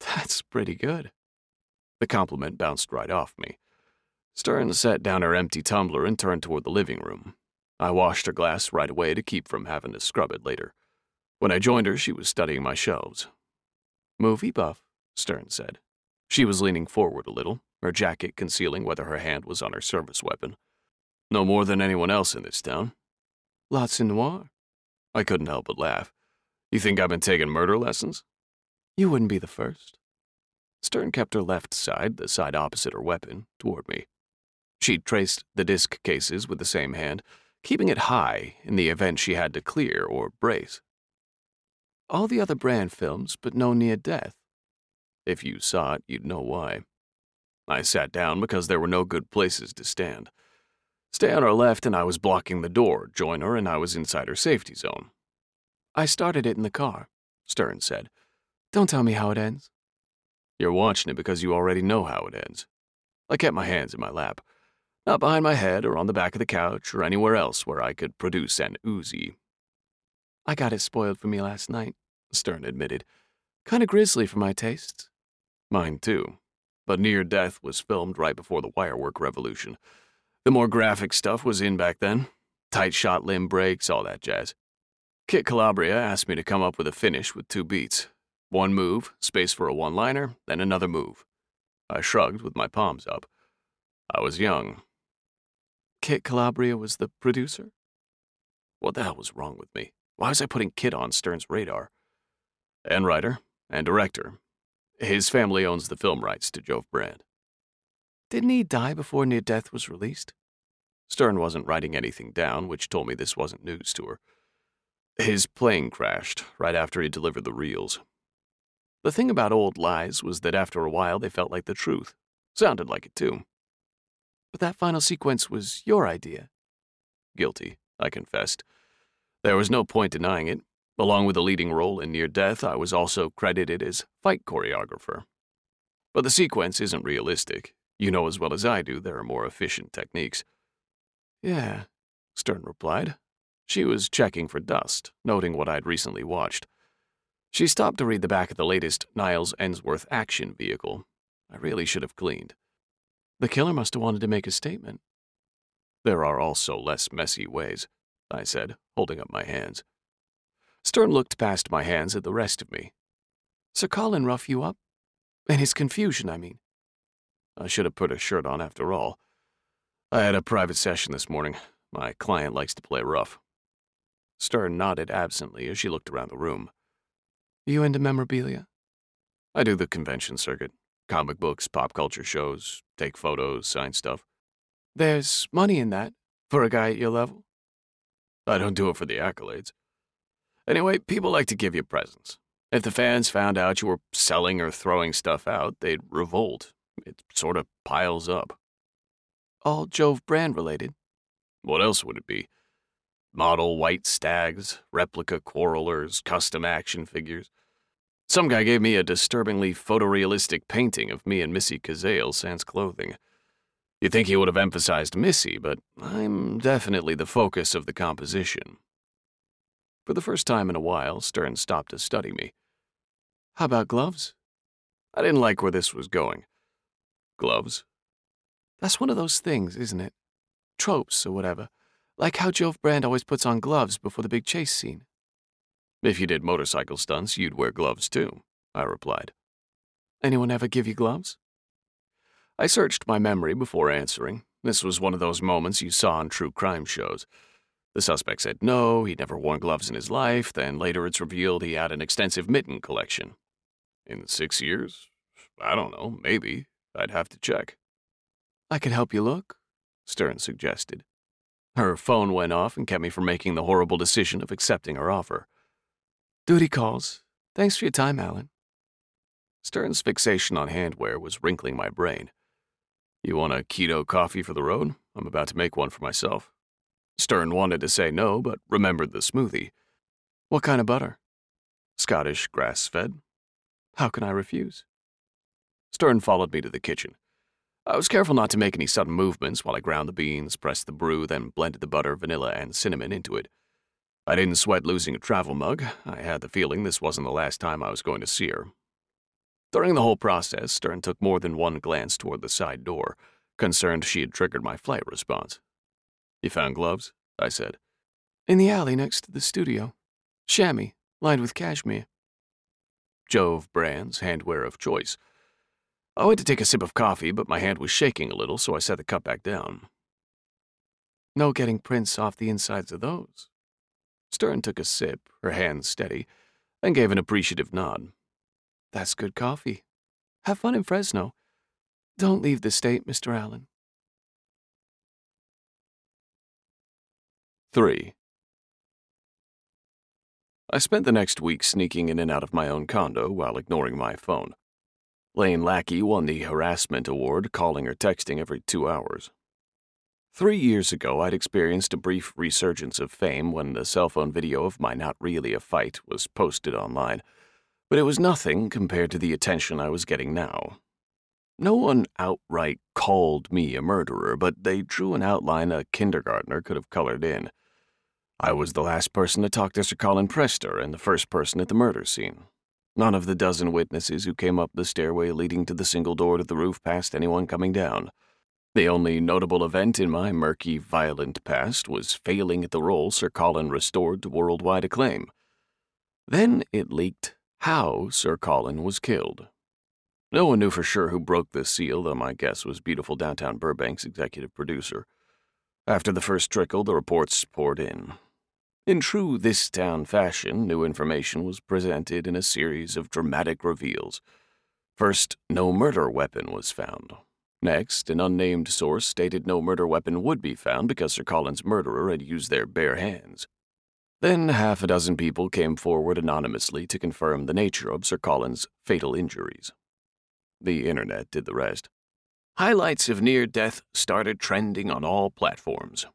That's pretty good. The compliment bounced right off me. Stern set down her empty tumbler and turned toward the living room, I washed her glass right away to keep from having to scrub it later. When I joined her, she was studying my shelves. Movie buff, Stern said. She was leaning forward a little, her jacket concealing whether her hand was on her service weapon. No more than anyone else in this town. Lots in noir. I couldn't help but laugh. You think I've been taking murder lessons? You wouldn't be the first. Stern kept her left side, the side opposite her weapon, toward me. She traced the disc cases with the same hand, keeping it high in the event she had to clear or brace. All the other Brand films, but no near death. If you saw it, you'd know why. I sat down because there were no good places to stand. Stay on her left, and I was blocking the door. Joiner and I was inside her safety zone. I started it in the car, Stern said. Don't tell me how it ends. You're watching it because you already know how it ends. I kept my hands in my lap not behind my head or on the back of the couch or anywhere else where I could produce an Uzi. I got it spoiled for me last night, Stern admitted. Kinda grisly for my tastes. Mine too. But Near Death was filmed right before the wirework revolution. The more graphic stuff was in back then. Tight shot limb breaks, all that jazz. Kit Calabria asked me to come up with a finish with two beats. One move, space for a one liner, then another move. I shrugged with my palms up. I was young. Kit Calabria was the producer? What the hell was wrong with me? Why was I putting Kit on Stern's radar? And writer, and director. His family owns the film rights to Jove Brand. Didn't he die before Near Death was released? Stern wasn't writing anything down, which told me this wasn't news to her. His plane crashed right after he delivered the reels. The thing about old lies was that after a while they felt like the truth. Sounded like it, too. But that final sequence was your idea. Guilty, I confessed. There was no point denying it. Along with a leading role in Near Death, I was also credited as fight choreographer. But the sequence isn't realistic. You know as well as I do there are more efficient techniques. Yeah, Stern replied. She was checking for dust, noting what I'd recently watched. She stopped to read the back of the latest Niles Ensworth action vehicle. I really should have cleaned. The killer must have wanted to make a statement. There are also less messy ways, I said, holding up my hands. Stern looked past my hands at the rest of me. Sir Colin rough you up? In his confusion, I mean. I should have put a shirt on after all. I had a private session this morning. My client likes to play rough. Stern nodded absently as she looked around the room. You into memorabilia? I do the convention circuit. Comic books, pop culture shows, take photos, sign stuff. There's money in that, for a guy at your level. I don't do it for the accolades. Anyway, people like to give you presents. If the fans found out you were selling or throwing stuff out, they'd revolt. It sort of piles up. All Jove brand related. What else would it be? Model white stags, replica quarrelers, custom action figures. Some guy gave me a disturbingly photorealistic painting of me and Missy Kazale sans clothing. You'd think he would have emphasized Missy, but I'm definitely the focus of the composition. For the first time in a while, Stern stopped to study me. How about gloves? I didn't like where this was going. Gloves? That's one of those things, isn't it? Tropes or whatever. Like how Jove Brand always puts on gloves before the big chase scene. If you did motorcycle stunts, you'd wear gloves too, I replied. Anyone ever give you gloves? I searched my memory before answering. This was one of those moments you saw on true crime shows. The suspect said no, he'd never worn gloves in his life, then later it's revealed he had an extensive mitten collection. In six years? I don't know, maybe. I'd have to check. I could help you look, Stern suggested. Her phone went off and kept me from making the horrible decision of accepting her offer. Duty calls. Thanks for your time, Allen. Stern's fixation on handwear was wrinkling my brain. You want a keto coffee for the road? I'm about to make one for myself. Stern wanted to say no, but remembered the smoothie. What kind of butter? Scottish grass fed. How can I refuse? Stern followed me to the kitchen. I was careful not to make any sudden movements while I ground the beans, pressed the brew, then blended the butter, vanilla, and cinnamon into it. I didn't sweat losing a travel mug. I had the feeling this wasn't the last time I was going to see her. During the whole process, Stern took more than one glance toward the side door, concerned she had triggered my flight response. You found gloves? I said. In the alley next to the studio. Chamois, lined with cashmere. Jove Brand's handwear of choice. I went to take a sip of coffee, but my hand was shaking a little, so I set the cup back down. No getting prints off the insides of those, Stern took a sip, her hands steady, and gave an appreciative nod. That's good coffee. Have fun in Fresno. Don't leave the state, Mr. Allen. 3. I spent the next week sneaking in and out of my own condo while ignoring my phone. Lane Lackey won the harassment award, calling or texting every two hours. Three years ago, I'd experienced a brief resurgence of fame when the cell phone video of my not really a fight was posted online, but it was nothing compared to the attention I was getting now. No one outright called me a murderer, but they drew an outline a kindergartner could have colored in. I was the last person to talk to Sir Colin Prester and the first person at the murder scene. None of the dozen witnesses who came up the stairway leading to the single door to the roof passed anyone coming down. The only notable event in my murky, violent past was failing at the role Sir Colin restored to worldwide acclaim. Then it leaked how Sir Colin was killed. No one knew for sure who broke this seal, though my guess was beautiful downtown Burbank's executive producer. After the first trickle, the reports poured in. In true this town fashion, new information was presented in a series of dramatic reveals. First, no murder weapon was found. Next, an unnamed source stated no murder weapon would be found because Sir Colin's murderer had used their bare hands. Then half a dozen people came forward anonymously to confirm the nature of Sir Colin's fatal injuries. The internet did the rest. Highlights of near death started trending on all platforms.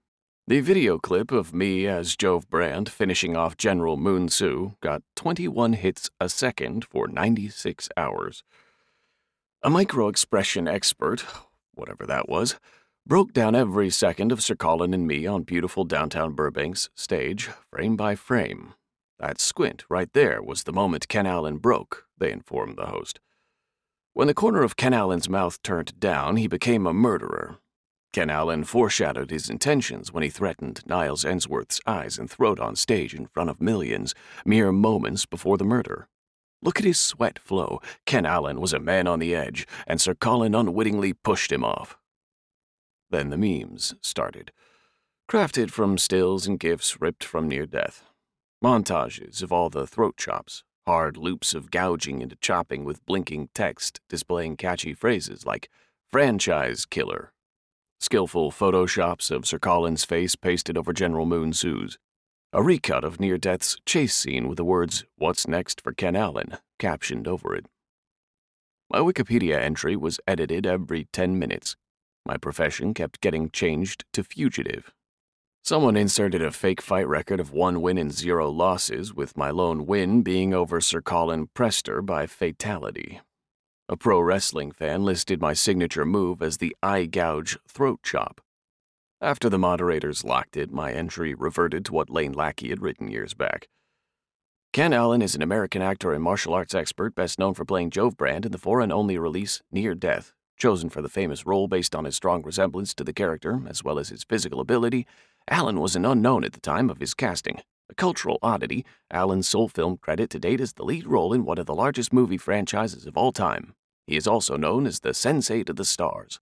The video clip of me as Jove Brand finishing off General Moon Soo got 21 hits a second for 96 hours. A micro expression expert, whatever that was, broke down every second of Sir Colin and me on beautiful downtown Burbank's stage, frame by frame. That squint right there was the moment Ken Allen broke, they informed the host. When the corner of Ken Allen's mouth turned down, he became a murderer. Ken Allen foreshadowed his intentions when he threatened Niles Ensworth's eyes and throat on stage in front of millions, mere moments before the murder. Look at his sweat flow. Ken Allen was a man on the edge, and Sir Colin unwittingly pushed him off. Then the memes started, crafted from stills and gifs ripped from near death. Montages of all the throat chops, hard loops of gouging into chopping with blinking text displaying catchy phrases like franchise killer. Skillful photoshops of Sir Colin's face pasted over General Moon Soo's. A recut of Near Death's chase scene with the words, What's next for Ken Allen, captioned over it. My Wikipedia entry was edited every 10 minutes. My profession kept getting changed to fugitive, Someone inserted a fake fight record of one win and zero losses, with my lone win being over Sir Colin Prester by fatality. A pro wrestling fan listed my signature move as the eye gouge throat chop. After the moderators locked it, my entry reverted to what Lane Lackey had written years back. Ken Allen is an American actor and martial arts expert best known for playing Jove Brand in the foreign only release Near Death, chosen for the famous role based on his strong resemblance to the character as well as his physical ability Allen was an unknown at the time of his casting. A cultural oddity, Allen's sole film credit to date is the lead role in one of the largest movie franchises of all time. He is also known as the Sensei to the Stars.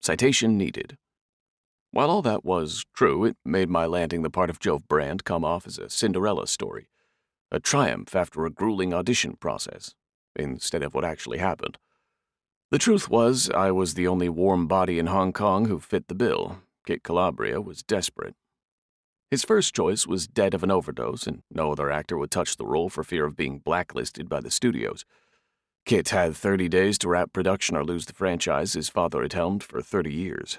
Citation needed. While all that was true, it made my landing the part of Jove Brand come off as a Cinderella story, a triumph after a grueling audition process, instead of what actually happened. The truth was, I was the only warm body in Hong Kong who fit the bill. Kit Calabria was desperate. His first choice was dead of an overdose, and no other actor would touch the role for fear of being blacklisted by the studios. Kit had 30 days to wrap production or lose the franchise his father had helmed for 30 years.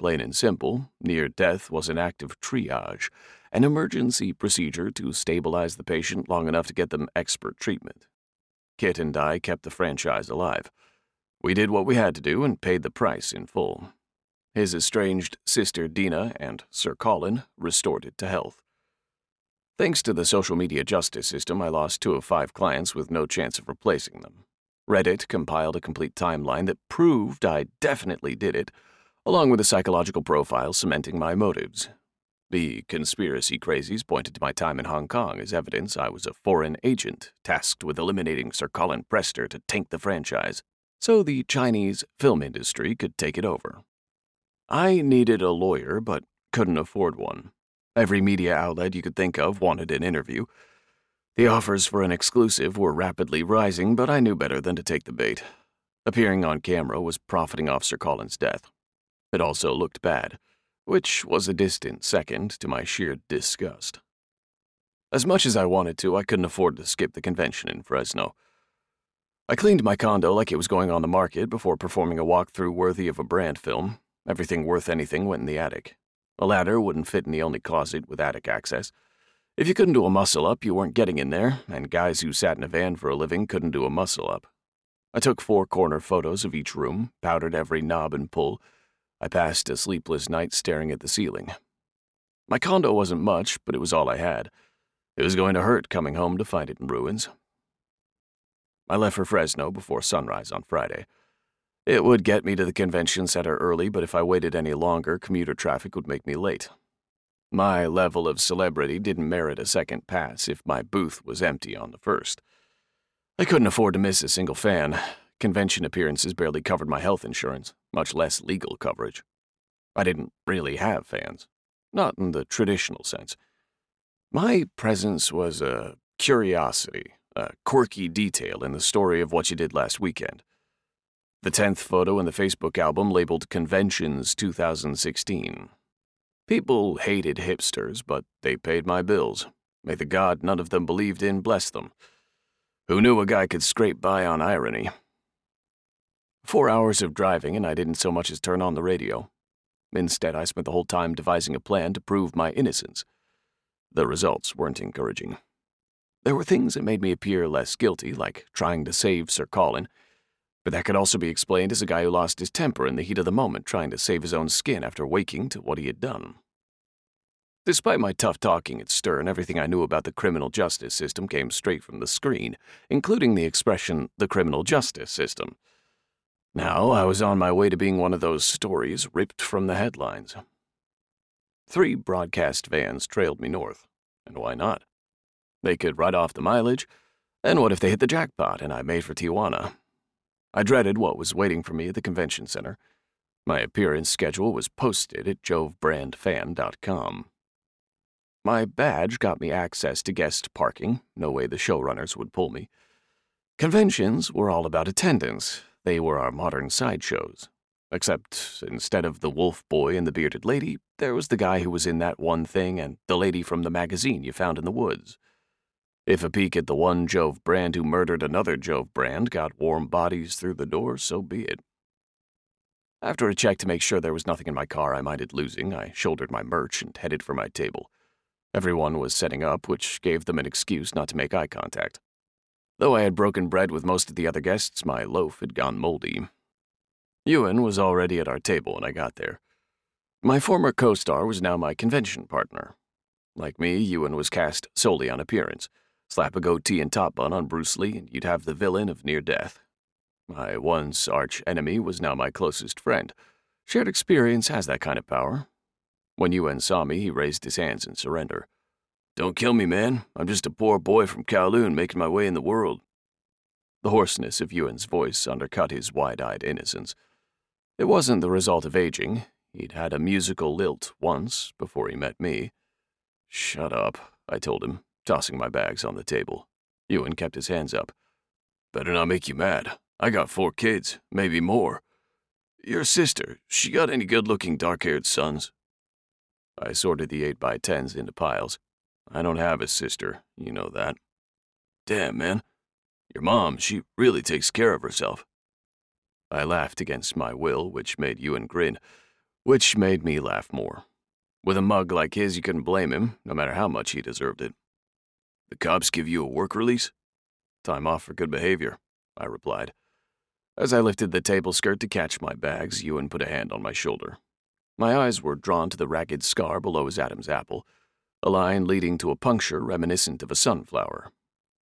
Plain and simple, near death was an act of triage, an emergency procedure to stabilize the patient long enough to get them expert treatment. Kit and I kept the franchise alive. We did what we had to do and paid the price in full. His estranged sister Dina and Sir Colin restored it to health. Thanks to the social media justice system, I lost two of five clients with no chance of replacing them. Reddit compiled a complete timeline that proved I definitely did it, along with a psychological profile cementing my motives. The conspiracy crazies pointed to my time in Hong Kong as evidence I was a foreign agent tasked with eliminating Sir Colin Prester to tank the franchise, so the Chinese film industry could take it over. I needed a lawyer, but couldn't afford one. Every media outlet you could think of wanted an interview. The offers for an exclusive were rapidly rising, but I knew better than to take the bait. Appearing on camera was profiting off Sir Colin's death. It also looked bad, which was a distant second to my sheer disgust. As much as I wanted to, I couldn't afford to skip the convention in Fresno. I cleaned my condo like it was going on the market before performing a walkthrough worthy of a brand film, Everything worth anything went in the attic. A ladder wouldn't fit in the only closet with attic access. If you couldn't do a muscle up, you weren't getting in there, and guys who sat in a van for a living couldn't do a muscle up. I took four corner photos of each room, powdered every knob and pull. I passed a sleepless night staring at the ceiling. My condo wasn't much, but it was all I had. It was going to hurt coming home to find it in ruins. I left for Fresno before sunrise on Friday. It would get me to the convention center early, but if I waited any longer, commuter traffic would make me late. My level of celebrity didn't merit a second pass if my booth was empty on the first. I couldn't afford to miss a single fan. Convention appearances barely covered my health insurance, much less legal coverage. I didn't really have fans, not in the traditional sense. My presence was a curiosity, a quirky detail in the story of what you did last weekend. The 10th photo in the Facebook album labeled Conventions 2016. People hated hipsters, but they paid my bills. May the God none of them believed in bless them. Who knew a guy could scrape by on irony? Four hours of driving, and I didn't so much as turn on the radio. Instead, I spent the whole time devising a plan to prove my innocence. The results weren't encouraging. There were things that made me appear less guilty, like trying to save Sir Colin, but that could also be explained as a guy who lost his temper in the heat of the moment trying to save his own skin after waking to what he had done. Despite my tough talking at Stern, everything I knew about the criminal justice system came straight from the screen, including the expression, the criminal justice system. Now I was on my way to being one of those stories ripped from the headlines. Three broadcast vans trailed me north, and why not? They could write off the mileage, and what if they hit the jackpot and I made for Tijuana? I dreaded what was waiting for me at the convention center. My appearance schedule was posted at jovebrandfan.com. My badge got me access to guest parking, no way the showrunners would pull me. Conventions were all about attendance. They were our modern sideshows. Except instead of the wolf boy and the bearded lady, there was the guy who was in that one thing and the lady from the magazine you found in the woods. If a peek at the one Jove Brand who murdered another Jove Brand got warm bodies through the door, so be it. After a check to make sure there was nothing in my car I minded losing, I shouldered my merch and headed for my table. Everyone was setting up, which gave them an excuse not to make eye contact. Though I had broken bread with most of the other guests, my loaf had gone moldy. Ewan was already at our table when I got there. My former co star was now my convention partner. Like me, Ewan was cast solely on appearance. Slap a goatee and top bun on Bruce Lee, and you'd have the villain of near death. My once arch enemy was now my closest friend. Shared experience has that kind of power, when Ewan saw me, he raised his hands in surrender. Don't kill me, man. I'm just a poor boy from Kowloon making my way in the world. The hoarseness of Ewan's voice undercut his wide eyed innocence. It wasn't the result of aging. He'd had a musical lilt once before he met me. Shut up, I told him, tossing my bags on the table. Ewan kept his hands up. Better not make you mad. I got four kids, maybe more. Your sister, she got any good looking dark haired sons? I sorted the 8 by 10s into piles. I don't have a sister, you know that. Damn, man. Your mom, she really takes care of herself. I laughed against my will, which made Ewan grin, which made me laugh more. With a mug like his, you couldn't blame him, no matter how much he deserved it. The cops give you a work release? Time off for good behavior, I replied. As I lifted the table skirt to catch my bags, Ewan put a hand on my shoulder. My eyes were drawn to the ragged scar below his Adam's apple, a line leading to a puncture reminiscent of a sunflower.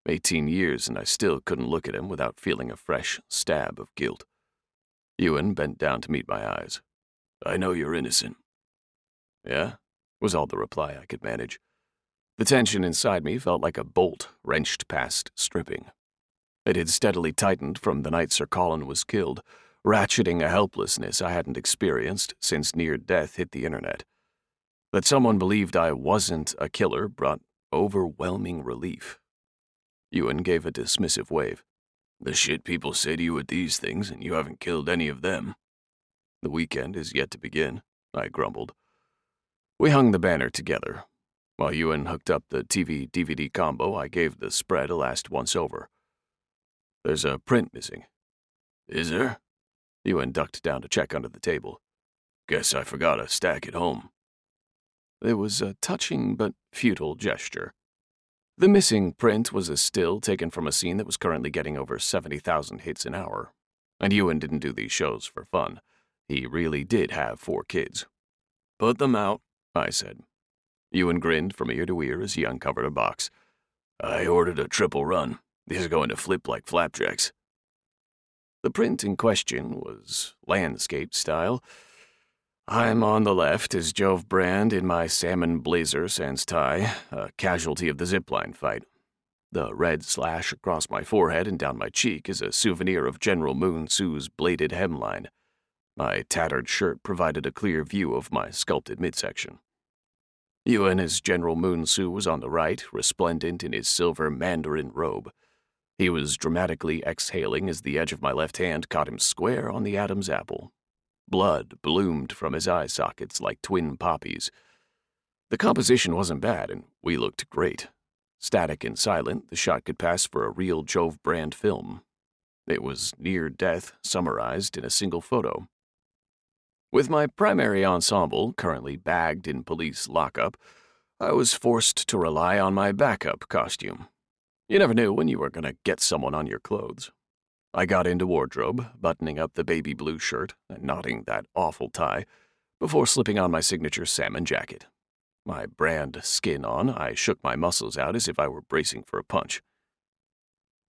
Eighteen years, and I still couldn't look at him without feeling a fresh stab of guilt. Ewan bent down to meet my eyes. I know you're innocent. Yeah, was all the reply I could manage. The tension inside me felt like a bolt wrenched past stripping. It had steadily tightened from the night Sir Colin was killed, ratcheting a helplessness I hadn't experienced since near death hit the internet. That someone believed I wasn't a killer brought overwhelming relief. Ewan gave a dismissive wave. The shit people say to you at these things, and you haven't killed any of them. The weekend is yet to begin, I grumbled. We hung the banner together. While Ewan hooked up the TV DVD combo, I gave the spread a last once over. There's a print missing. Is there? Ewan ducked down to check under the table. Guess I forgot a stack at home. It was a touching but futile gesture. The missing print was a still taken from a scene that was currently getting over 70,000 hits an hour. And Ewan didn't do these shows for fun. He really did have four kids. Put them out, I said. Ewan grinned from ear to ear as he uncovered a box. I ordered a triple run. These are going to flip like flapjacks. The print in question was landscape style. I'm on the left as Jove Brand in my salmon blazer sans tie, a casualty of the zipline fight. The red slash across my forehead and down my cheek is a souvenir of General Moon Soo's bladed hemline. My tattered shirt provided a clear view of my sculpted midsection. As General Moon Soo, was on the right, resplendent in his silver mandarin robe. He was dramatically exhaling as the edge of my left hand caught him square on the Adam's apple. Blood bloomed from his eye sockets like twin poppies. The composition wasn't bad, and we looked great. Static and silent, the shot could pass for a real Jove brand film. It was near death, summarized in a single photo. With my primary ensemble currently bagged in police lockup, I was forced to rely on my backup costume. You never knew when you were going to get someone on your clothes. I got into wardrobe, buttoning up the baby blue shirt and knotting that awful tie, before slipping on my signature salmon jacket. My brand skin on, I shook my muscles out as if I were bracing for a punch.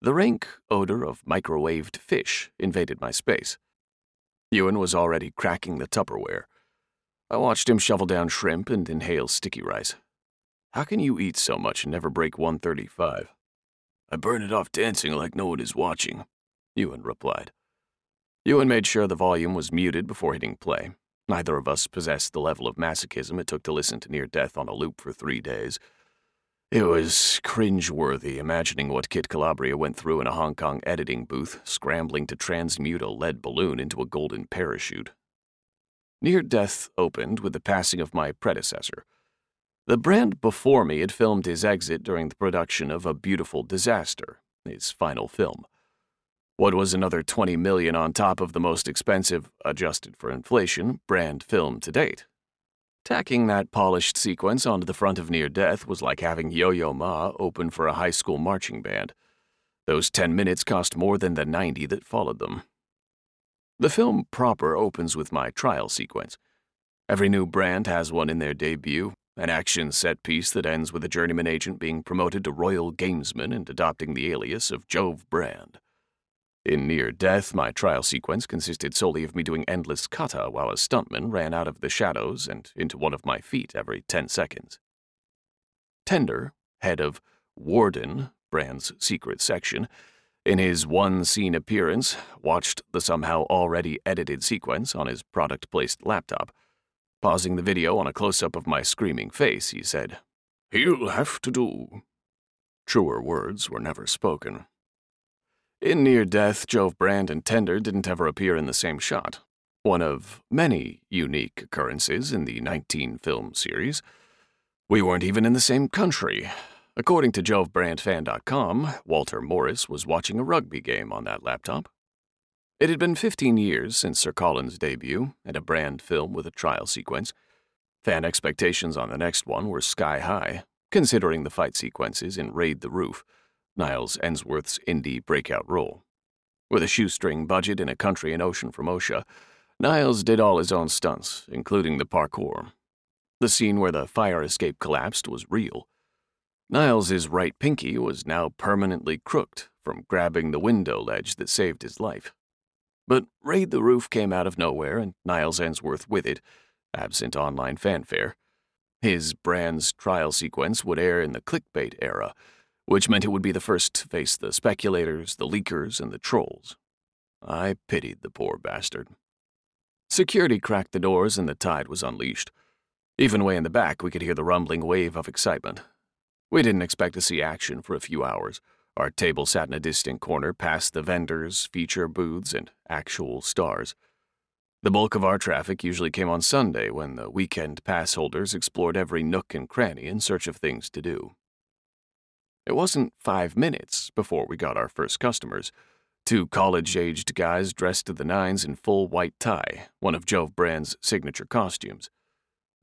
The rank odor of microwaved fish invaded my space. Ewan was already cracking the Tupperware. I watched him shovel down shrimp and inhale sticky rice. How can you eat so much and never break 135? I burn it off dancing like no one is watching, Ewan replied. Ewan made sure the volume was muted before hitting play. Neither of us possessed the level of masochism it took to listen to near death on a loop for three days. It was cringe-worthy imagining what Kit Calabria went through in a Hong Kong editing booth, scrambling to transmute a lead balloon into a golden parachute. Near Death opened with the passing of my predecessor. The brand before me had filmed his exit during the production of A Beautiful Disaster, his final film. What was another 20 million on top of the most expensive, adjusted for inflation, brand film to date. Tacking that polished sequence onto the front of Near Death was like having Yo Yo Ma open for a high school marching band. Those 10 minutes cost more than the 90 that followed them. The film proper opens with my trial sequence. Every new brand has one in their debut, an action set piece that ends with a journeyman agent being promoted to royal gamesman and adopting the alias of Jove Brand. In near death, my trial sequence consisted solely of me doing endless kata while a stuntman ran out of the shadows and into one of my feet every 10 seconds. Tender, head of Warden, Brand's secret section, in his one scene appearance, watched the somehow already edited sequence on his product placed laptop. Pausing the video on a close up of my screaming face, he said, He'll have to do. Truer words were never spoken. In Near Death, Jove Brand and Tender didn't ever appear in the same shot. One of many unique occurrences in the 19 film series. We weren't even in the same country. According to JoveBrandFan.com, Walter Morris was watching a rugby game on that laptop. It had been 15 years since Sir Colin's debut, and a brand film with a trial sequence. Fan expectations on the next one were sky high, considering the fight sequences in Raid the Roof Niles Ensworth's indie breakout role. With a shoestring budget in a country and ocean from OSHA, Niles did all his own stunts, including the parkour. The scene where the fire escape collapsed was real. Niles's right pinky was now permanently crooked from grabbing the window ledge that saved his life. But Raid the Roof came out of nowhere, and Niles Ensworth with it, absent online fanfare. His brand's trial sequence would air in the clickbait era, which meant it would be the first to face the speculators, the leakers, and the trolls. I pitied the poor bastard. Security cracked the doors and the tide was unleashed. Even way in the back, we could hear the rumbling wave of excitement. We didn't expect to see action for a few hours. Our table sat in a distant corner past the vendors, feature booths, and actual stars. The bulk of our traffic usually came on Sunday when the weekend pass holders explored every nook and cranny in search of things to do. It wasn't five minutes before we got our first customers. Two college aged guys dressed to the nines in full white tie, one of Jove Brand's signature costumes.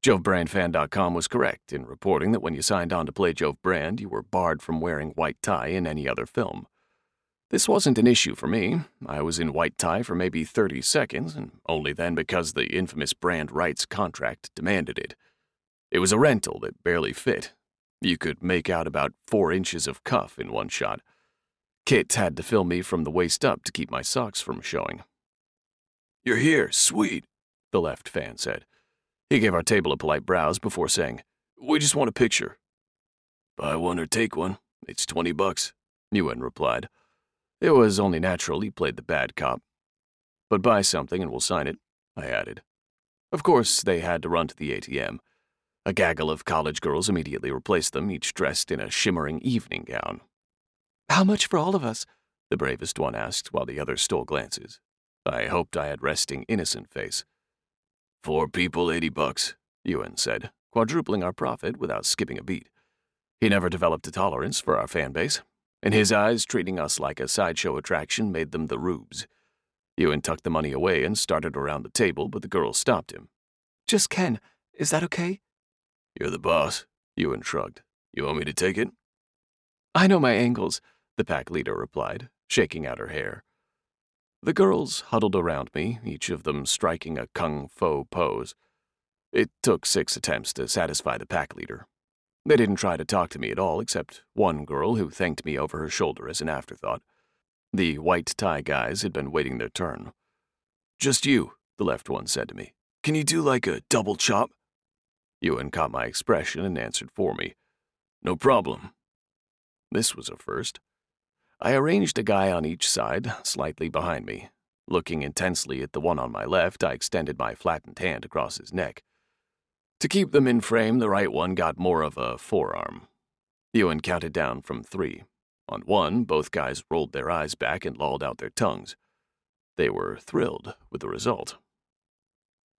JoveBrandFan.com was correct in reporting that when you signed on to play Jove Brand, you were barred from wearing white tie in any other film. This wasn't an issue for me. I was in white tie for maybe 30 seconds, and only then because the infamous brand rights contract demanded it. It was a rental that barely fit, you could make out about four inches of cuff in one shot. Kit had to film me from the waist up to keep my socks from showing. You're here, sweet, the left fan said. He gave our table a polite browse before saying, We just want a picture. Buy one or take one, It's twenty bucks, Ewan replied. It was only natural he played the bad cop. But buy something and we'll sign it, I added. Of course, they had to run to the ATM. A gaggle of college girls immediately replaced them, each dressed in a shimmering evening gown. How much for all of us? The bravest one asked while the others stole glances. I hoped I had resting, innocent face. Four people, eighty bucks, Ewan said, quadrupling our profit without skipping a beat. He never developed a tolerance for our fan base. In his eyes, treating us like a sideshow attraction made them the rubes. Ewan tucked the money away and started around the table, but the girl stopped him. Just Ken. Is that okay? You're the boss, Ewan shrugged. You want me to take it? I know my angles, the pack leader replied, shaking out her hair. The girls huddled around me, each of them striking a kung fu pose. It took six attempts to satisfy the pack leader. They didn't try to talk to me at all, except one girl who thanked me over her shoulder as an afterthought. The white tie guys had been waiting their turn. Just you, the left one said to me. Can you do like a double chop? Ewan caught my expression and answered for me. No problem. This was a first. I arranged a guy on each side, slightly behind me. Looking intensely at the one on my left, I extended my flattened hand across his neck. To keep them in frame, the right one got more of a forearm. Ewan counted down from three. On one, both guys rolled their eyes back and lolled out their tongues. They were thrilled with the result.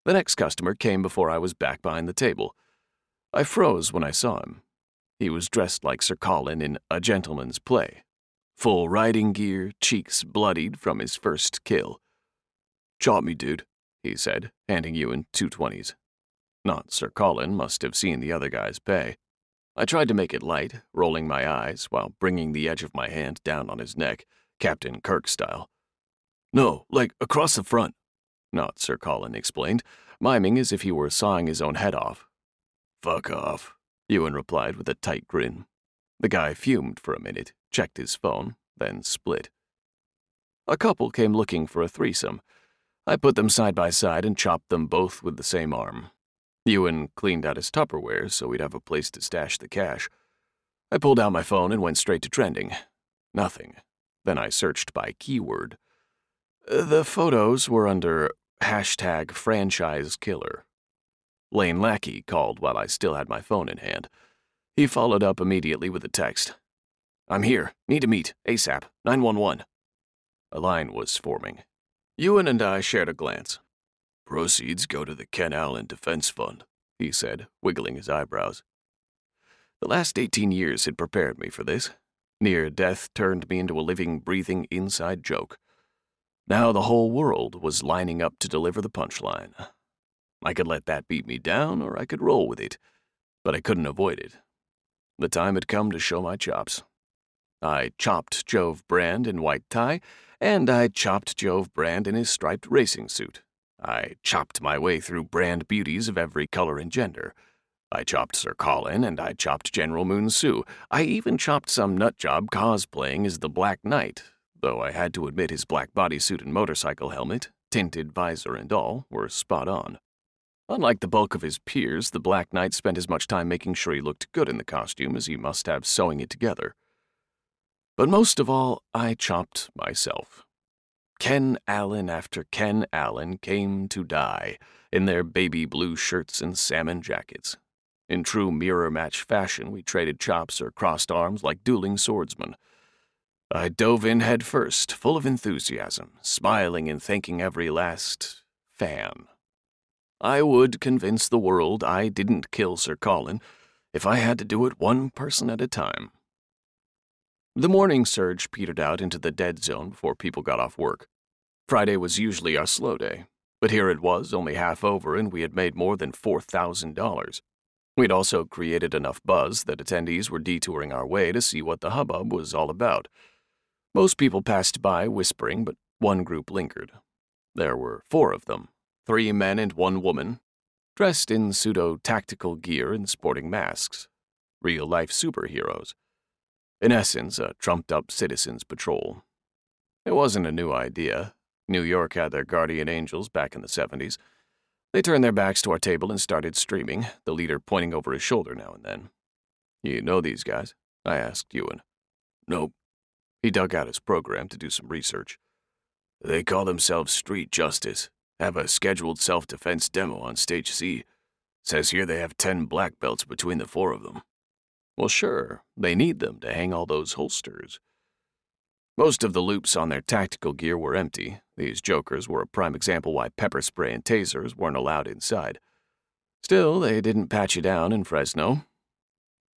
The next customer came before I was back behind the table. I froze when I saw him. He was dressed like Sir Colin in A Gentleman's Play. Full riding gear, cheeks bloodied from his first kill. Chop me, dude, he said, handing Ewan two twenties. Not Sir Colin must have seen the other guy's pay. I tried to make it light, rolling my eyes while bringing the edge of my hand down on his neck, Captain Kirk style. No, like across the front. Not Sir Colin explained, miming as if he were sawing his own head off. Fuck off, Ewan replied with a tight grin. The guy fumed for a minute, checked his phone, then split. A couple came looking for a threesome. I put them side by side and chopped them both with the same arm. Ewan cleaned out his Tupperware so we'd have a place to stash the cash. I pulled out my phone and went straight to trending. Nothing. Then I searched by keyword. The photos were under hashtag franchise killer. Lane Lackey called while I still had my phone in hand. He followed up immediately with a text. I'm here. Need to meet. ASAP. 911. A line was forming. Ewan and I shared a glance. Proceeds go to the Ken Allen Defense Fund, he said, wiggling his eyebrows. The last 18 years had prepared me for this. Near death turned me into a living, breathing inside joke. Now the whole world was lining up to deliver the punchline. I could let that beat me down, or I could roll with it, but I couldn't avoid it. The time had come to show my chops. I chopped Jove Brand in white tie, and I chopped Jove Brand in his striped racing suit. I chopped my way through brand beauties of every color and gender. I chopped Sir Colin, and I chopped General Moon Soo. I even chopped some nutjob cosplaying as the Black Knight, though I had to admit his black bodysuit and motorcycle helmet, tinted visor and all, were spot on. Unlike the bulk of his peers, the Black Knight spent as much time making sure he looked good in the costume as he must have sewing it together. But most of all, I chopped myself. Ken Allen after Ken Allen came to die in their baby blue shirts and salmon jackets. In true mirror match fashion, we traded chops or crossed arms like dueling swordsmen. I dove in head first, full of enthusiasm, smiling and thanking every last fan. I would convince the world I didn't kill Sir Colin if I had to do it one person at a time. The morning surge petered out into the dead zone before people got off work. Friday was usually our slow day, but here it was, only half over, and we had made more than $4,000. We'd also created enough buzz that attendees were detouring our way to see what the hubbub was all about. Most people passed by whispering, but one group lingered. There were four of them three men and one woman, dressed in pseudo tactical gear and sporting masks. Real life superheroes. In essence, a trumped up citizens' patrol. It wasn't a new idea. New York had their guardian angels back in the 70s. They turned their backs to our table and started streaming, the leader pointing over his shoulder now and then. You know these guys? I asked Ewan. Nope. He dug out his program to do some research. They call themselves Street Justice. Have a scheduled self defense demo on Stage C. Says here they have 10 black belts between the four of them. Well, sure, they need them to hang all those holsters. Most of the loops on their tactical gear were empty. These jokers were a prime example why pepper spray and tasers weren't allowed inside. Still, they didn't patch you down in Fresno.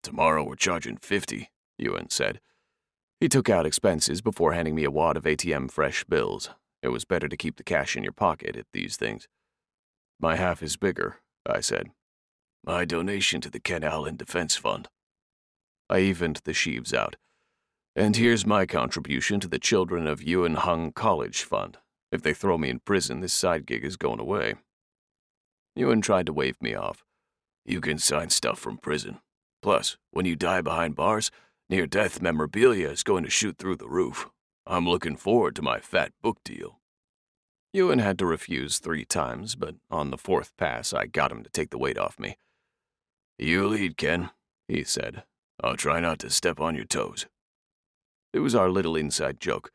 Tomorrow we're charging 50, Ewan said. He took out expenses before handing me a wad of ATM fresh bills. It was better to keep the cash in your pocket at these things. My half is bigger, I said. My donation to the Ken Allen Defense Fund. I evened the sheaves out. And here's my contribution to the Children of Yuan Hung College Fund. If they throw me in prison, this side gig is going away. Ewan tried to wave me off. You can sign stuff from prison. Plus, when you die behind bars, near death memorabilia is going to shoot through the roof. I'm looking forward to my fat book deal. Ewan had to refuse three times, but on the fourth pass, I got him to take the weight off me. You lead, Ken, he said. I'll try not to step on your toes. It was our little inside joke.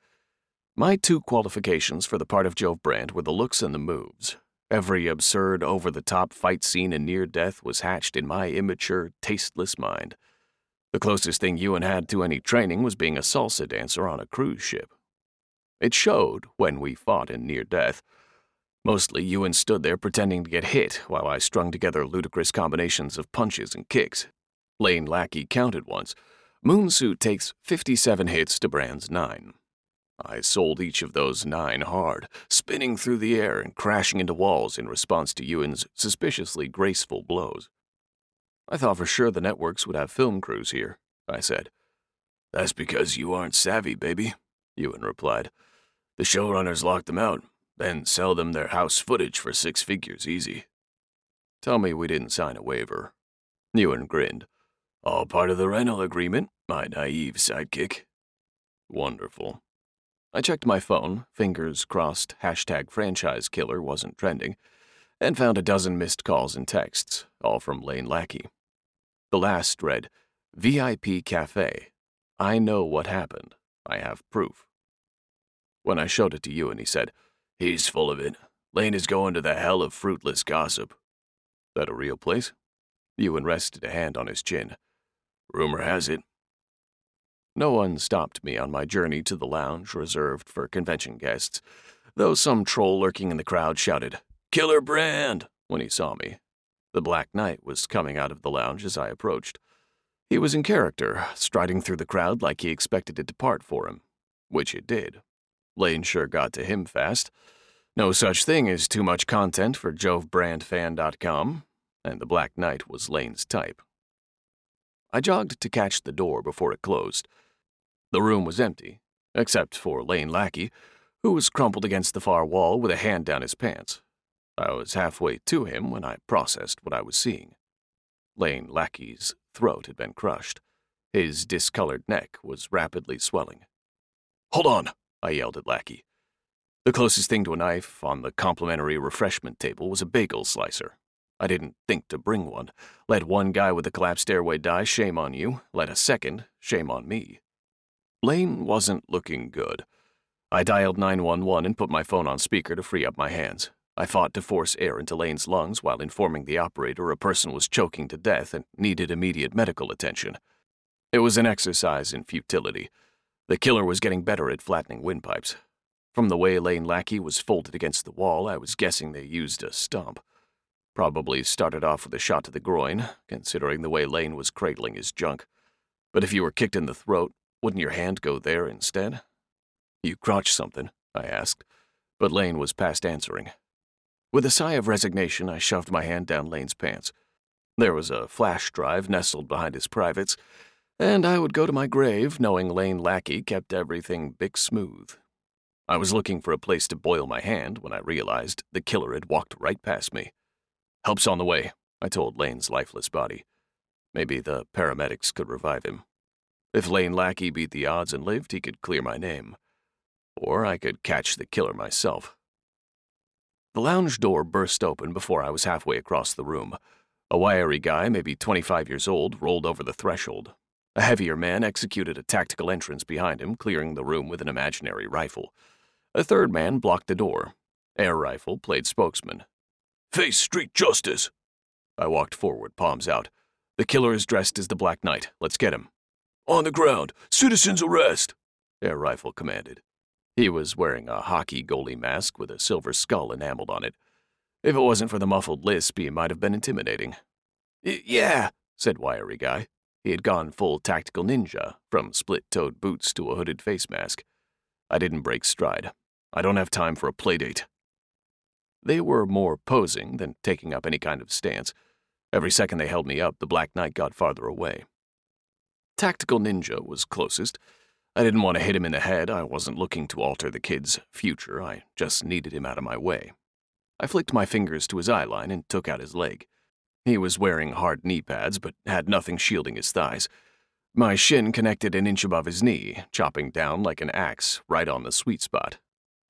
My two qualifications for the part of Jove Brand were the looks and the moves. Every absurd, over the top fight scene in near death was hatched in my immature, tasteless mind. The closest thing Ewan had to any training was being a salsa dancer on a cruise ship. It showed when we fought in near death. Mostly, Ewan stood there pretending to get hit while I strung together ludicrous combinations of punches and kicks. Lane Lackey counted once. Moonsuit takes 57 hits to Brand's 9. I sold each of those nine hard, spinning through the air and crashing into walls in response to Ewan's suspiciously graceful blows. I thought for sure the networks would have film crews here, I said. That's because you aren't savvy, baby, Ewan replied. The showrunners lock them out, then sell them their house footage for six figures easy. Tell me we didn't sign a waiver. Ewan grinned. All part of the rental agreement, my naive sidekick. Wonderful. I checked my phone, fingers crossed hashtag franchise killer wasn't trending, and found a dozen missed calls and texts, all from Lane Lackey. The last read, VIP Cafe. I know what happened. I have proof. When I showed it to Ewan he said, He's full of it. Lane is going to the hell of fruitless gossip. That a real place? Ewan rested a hand on his chin. Rumor has it. No one stopped me on my journey to the lounge reserved for convention guests, though some troll lurking in the crowd shouted, Killer Brand! when he saw me. The Black Knight was coming out of the lounge as I approached. He was in character, striding through the crowd like he expected it to part for him, which it did. Lane sure got to him fast. No such thing as too much content for JoveBrandFan.com, and the Black Knight was Lane's type. I jogged to catch the door before it closed. The room was empty, except for Lane Lackey, who was crumpled against the far wall with a hand down his pants. I was halfway to him when I processed what I was seeing. Lane Lackey's throat had been crushed. His discolored neck was rapidly swelling. Hold on, I yelled at Lackey. The closest thing to a knife on the complimentary refreshment table was a bagel slicer. I didn't think to bring one. Let one guy with a collapsed stairway die, shame on you. Let a second, shame on me. Lane wasn't looking good. I dialed 911 and put my phone on speaker to free up my hands. I fought to force air into Lane's lungs while informing the operator a person was choking to death and needed immediate medical attention. It was an exercise in futility. The killer was getting better at flattening windpipes. From the way Lane Lackey was folded against the wall, I was guessing they used a stump. Probably started off with a shot to the groin, considering the way Lane was cradling his junk. But if you were kicked in the throat, wouldn't your hand go there instead? You crotch something, I asked, but Lane was past answering. With a sigh of resignation, I shoved my hand down Lane's pants. There was a flash drive nestled behind his privates, and I would go to my grave knowing Lane Lackey kept everything big smooth. I was looking for a place to boil my hand when I realized the killer had walked right past me. Help's on the way, I told Lane's lifeless body. Maybe the paramedics could revive him. If Lane Lackey beat the odds and lived, he could clear my name. Or I could catch the killer myself. The lounge door burst open before I was halfway across the room. A wiry guy, maybe 25 years old, rolled over the threshold. A heavier man executed a tactical entrance behind him, clearing the room with an imaginary rifle. A third man blocked the door. Air rifle played spokesman. Face street justice! I walked forward, palms out. The killer is dressed as the Black Knight. Let's get him. On the ground. Citizens arrest! Air rifle commanded. He was wearing a hockey goalie mask with a silver skull enameled on it. If it wasn't for the muffled lisp, he might have been intimidating. Yeah, said Wiry Guy. He had gone full tactical ninja, from split toed boots to a hooded face mask. I didn't break stride. I don't have time for a playdate. They were more posing than taking up any kind of stance. Every second they held me up, the Black Knight got farther away. Tactical Ninja was closest. I didn't want to hit him in the head. I wasn't looking to alter the kid's future. I just needed him out of my way. I flicked my fingers to his eye line and took out his leg. He was wearing hard knee pads, but had nothing shielding his thighs. My shin connected an inch above his knee, chopping down like an axe right on the sweet spot.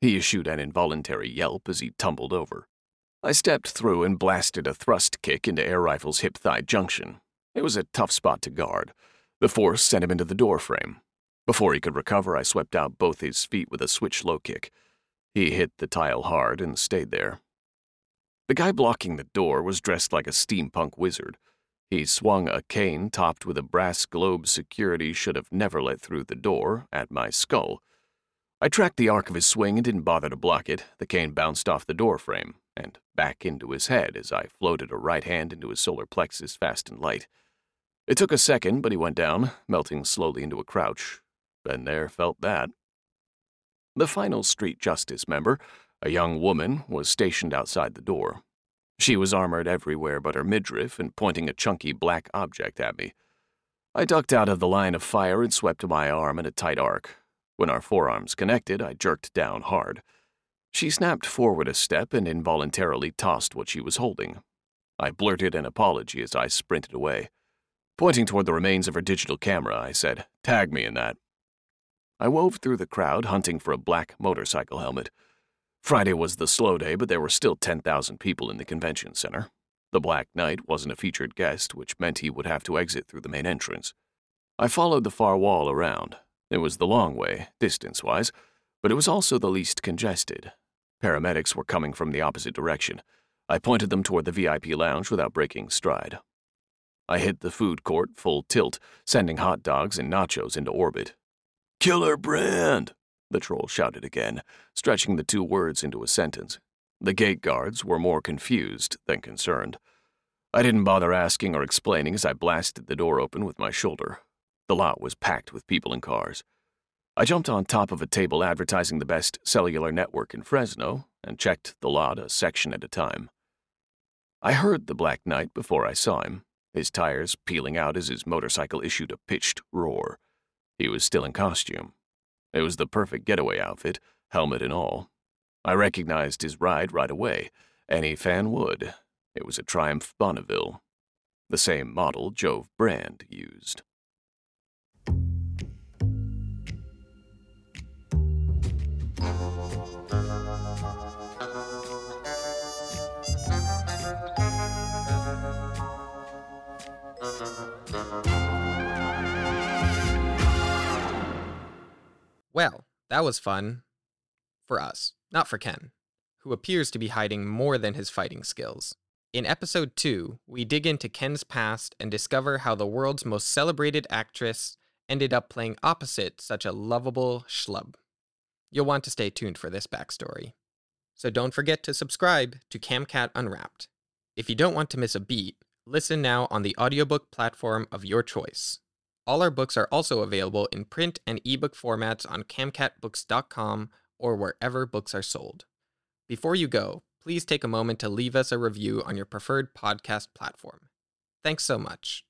He issued an involuntary yelp as he tumbled over. I stepped through and blasted a thrust kick into Air Rifle's hip thigh junction. It was a tough spot to guard. The force sent him into the door frame. Before he could recover, I swept out both his feet with a switch low kick. He hit the tile hard and stayed there. The guy blocking the door was dressed like a steampunk wizard. He swung a cane topped with a brass globe security should have never let through the door at my skull. I tracked the arc of his swing and didn't bother to block it. The cane bounced off the door frame and back into his head as I floated a right hand into his solar plexus fast and light. It took a second, but he went down, melting slowly into a crouch. Been there, felt that. The final street justice member a young woman was stationed outside the door. She was armored everywhere but her midriff and pointing a chunky black object at me. I ducked out of the line of fire and swept my arm in a tight arc. When our forearms connected, I jerked down hard. She snapped forward a step and involuntarily tossed what she was holding. I blurted an apology as I sprinted away. Pointing toward the remains of her digital camera, I said, Tag me in that. I wove through the crowd hunting for a black motorcycle helmet. Friday was the slow day, but there were still 10,000 people in the convention center. The Black Knight wasn't a featured guest, which meant he would have to exit through the main entrance. I followed the far wall around. It was the long way, distance wise, but it was also the least congested. Paramedics were coming from the opposite direction. I pointed them toward the VIP lounge without breaking stride. I hit the food court full tilt, sending hot dogs and nachos into orbit. Killer brand! the troll shouted again, stretching the two words into a sentence. The gate guards were more confused than concerned. I didn't bother asking or explaining as I blasted the door open with my shoulder. The lot was packed with people and cars. I jumped on top of a table advertising the best cellular network in Fresno and checked the lot a section at a time. I heard the Black Knight before I saw him, his tires peeling out as his motorcycle issued a pitched roar. He was still in costume, it was the perfect getaway outfit, helmet and all. I recognized his ride right away. Any fan would. It was a Triumph Bonneville. The same model Jove Brand used. That was fun. For us, not for Ken, who appears to be hiding more than his fighting skills. In episode 2, we dig into Ken's past and discover how the world's most celebrated actress ended up playing opposite such a lovable schlub. You'll want to stay tuned for this backstory. So don't forget to subscribe to CamCat Unwrapped. If you don't want to miss a beat, listen now on the audiobook platform of your choice. All our books are also available in print and ebook formats on camcatbooks.com or wherever books are sold. Before you go, please take a moment to leave us a review on your preferred podcast platform. Thanks so much.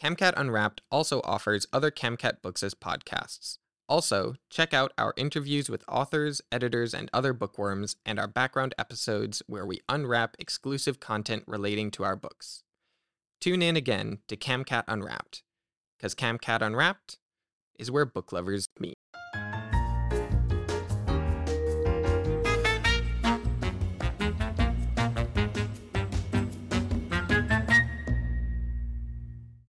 CamCat Unwrapped also offers other CamCat books as podcasts. Also, check out our interviews with authors, editors, and other bookworms, and our background episodes where we unwrap exclusive content relating to our books. Tune in again to CamCat Unwrapped because CamCat Unwrapped is where book lovers meet.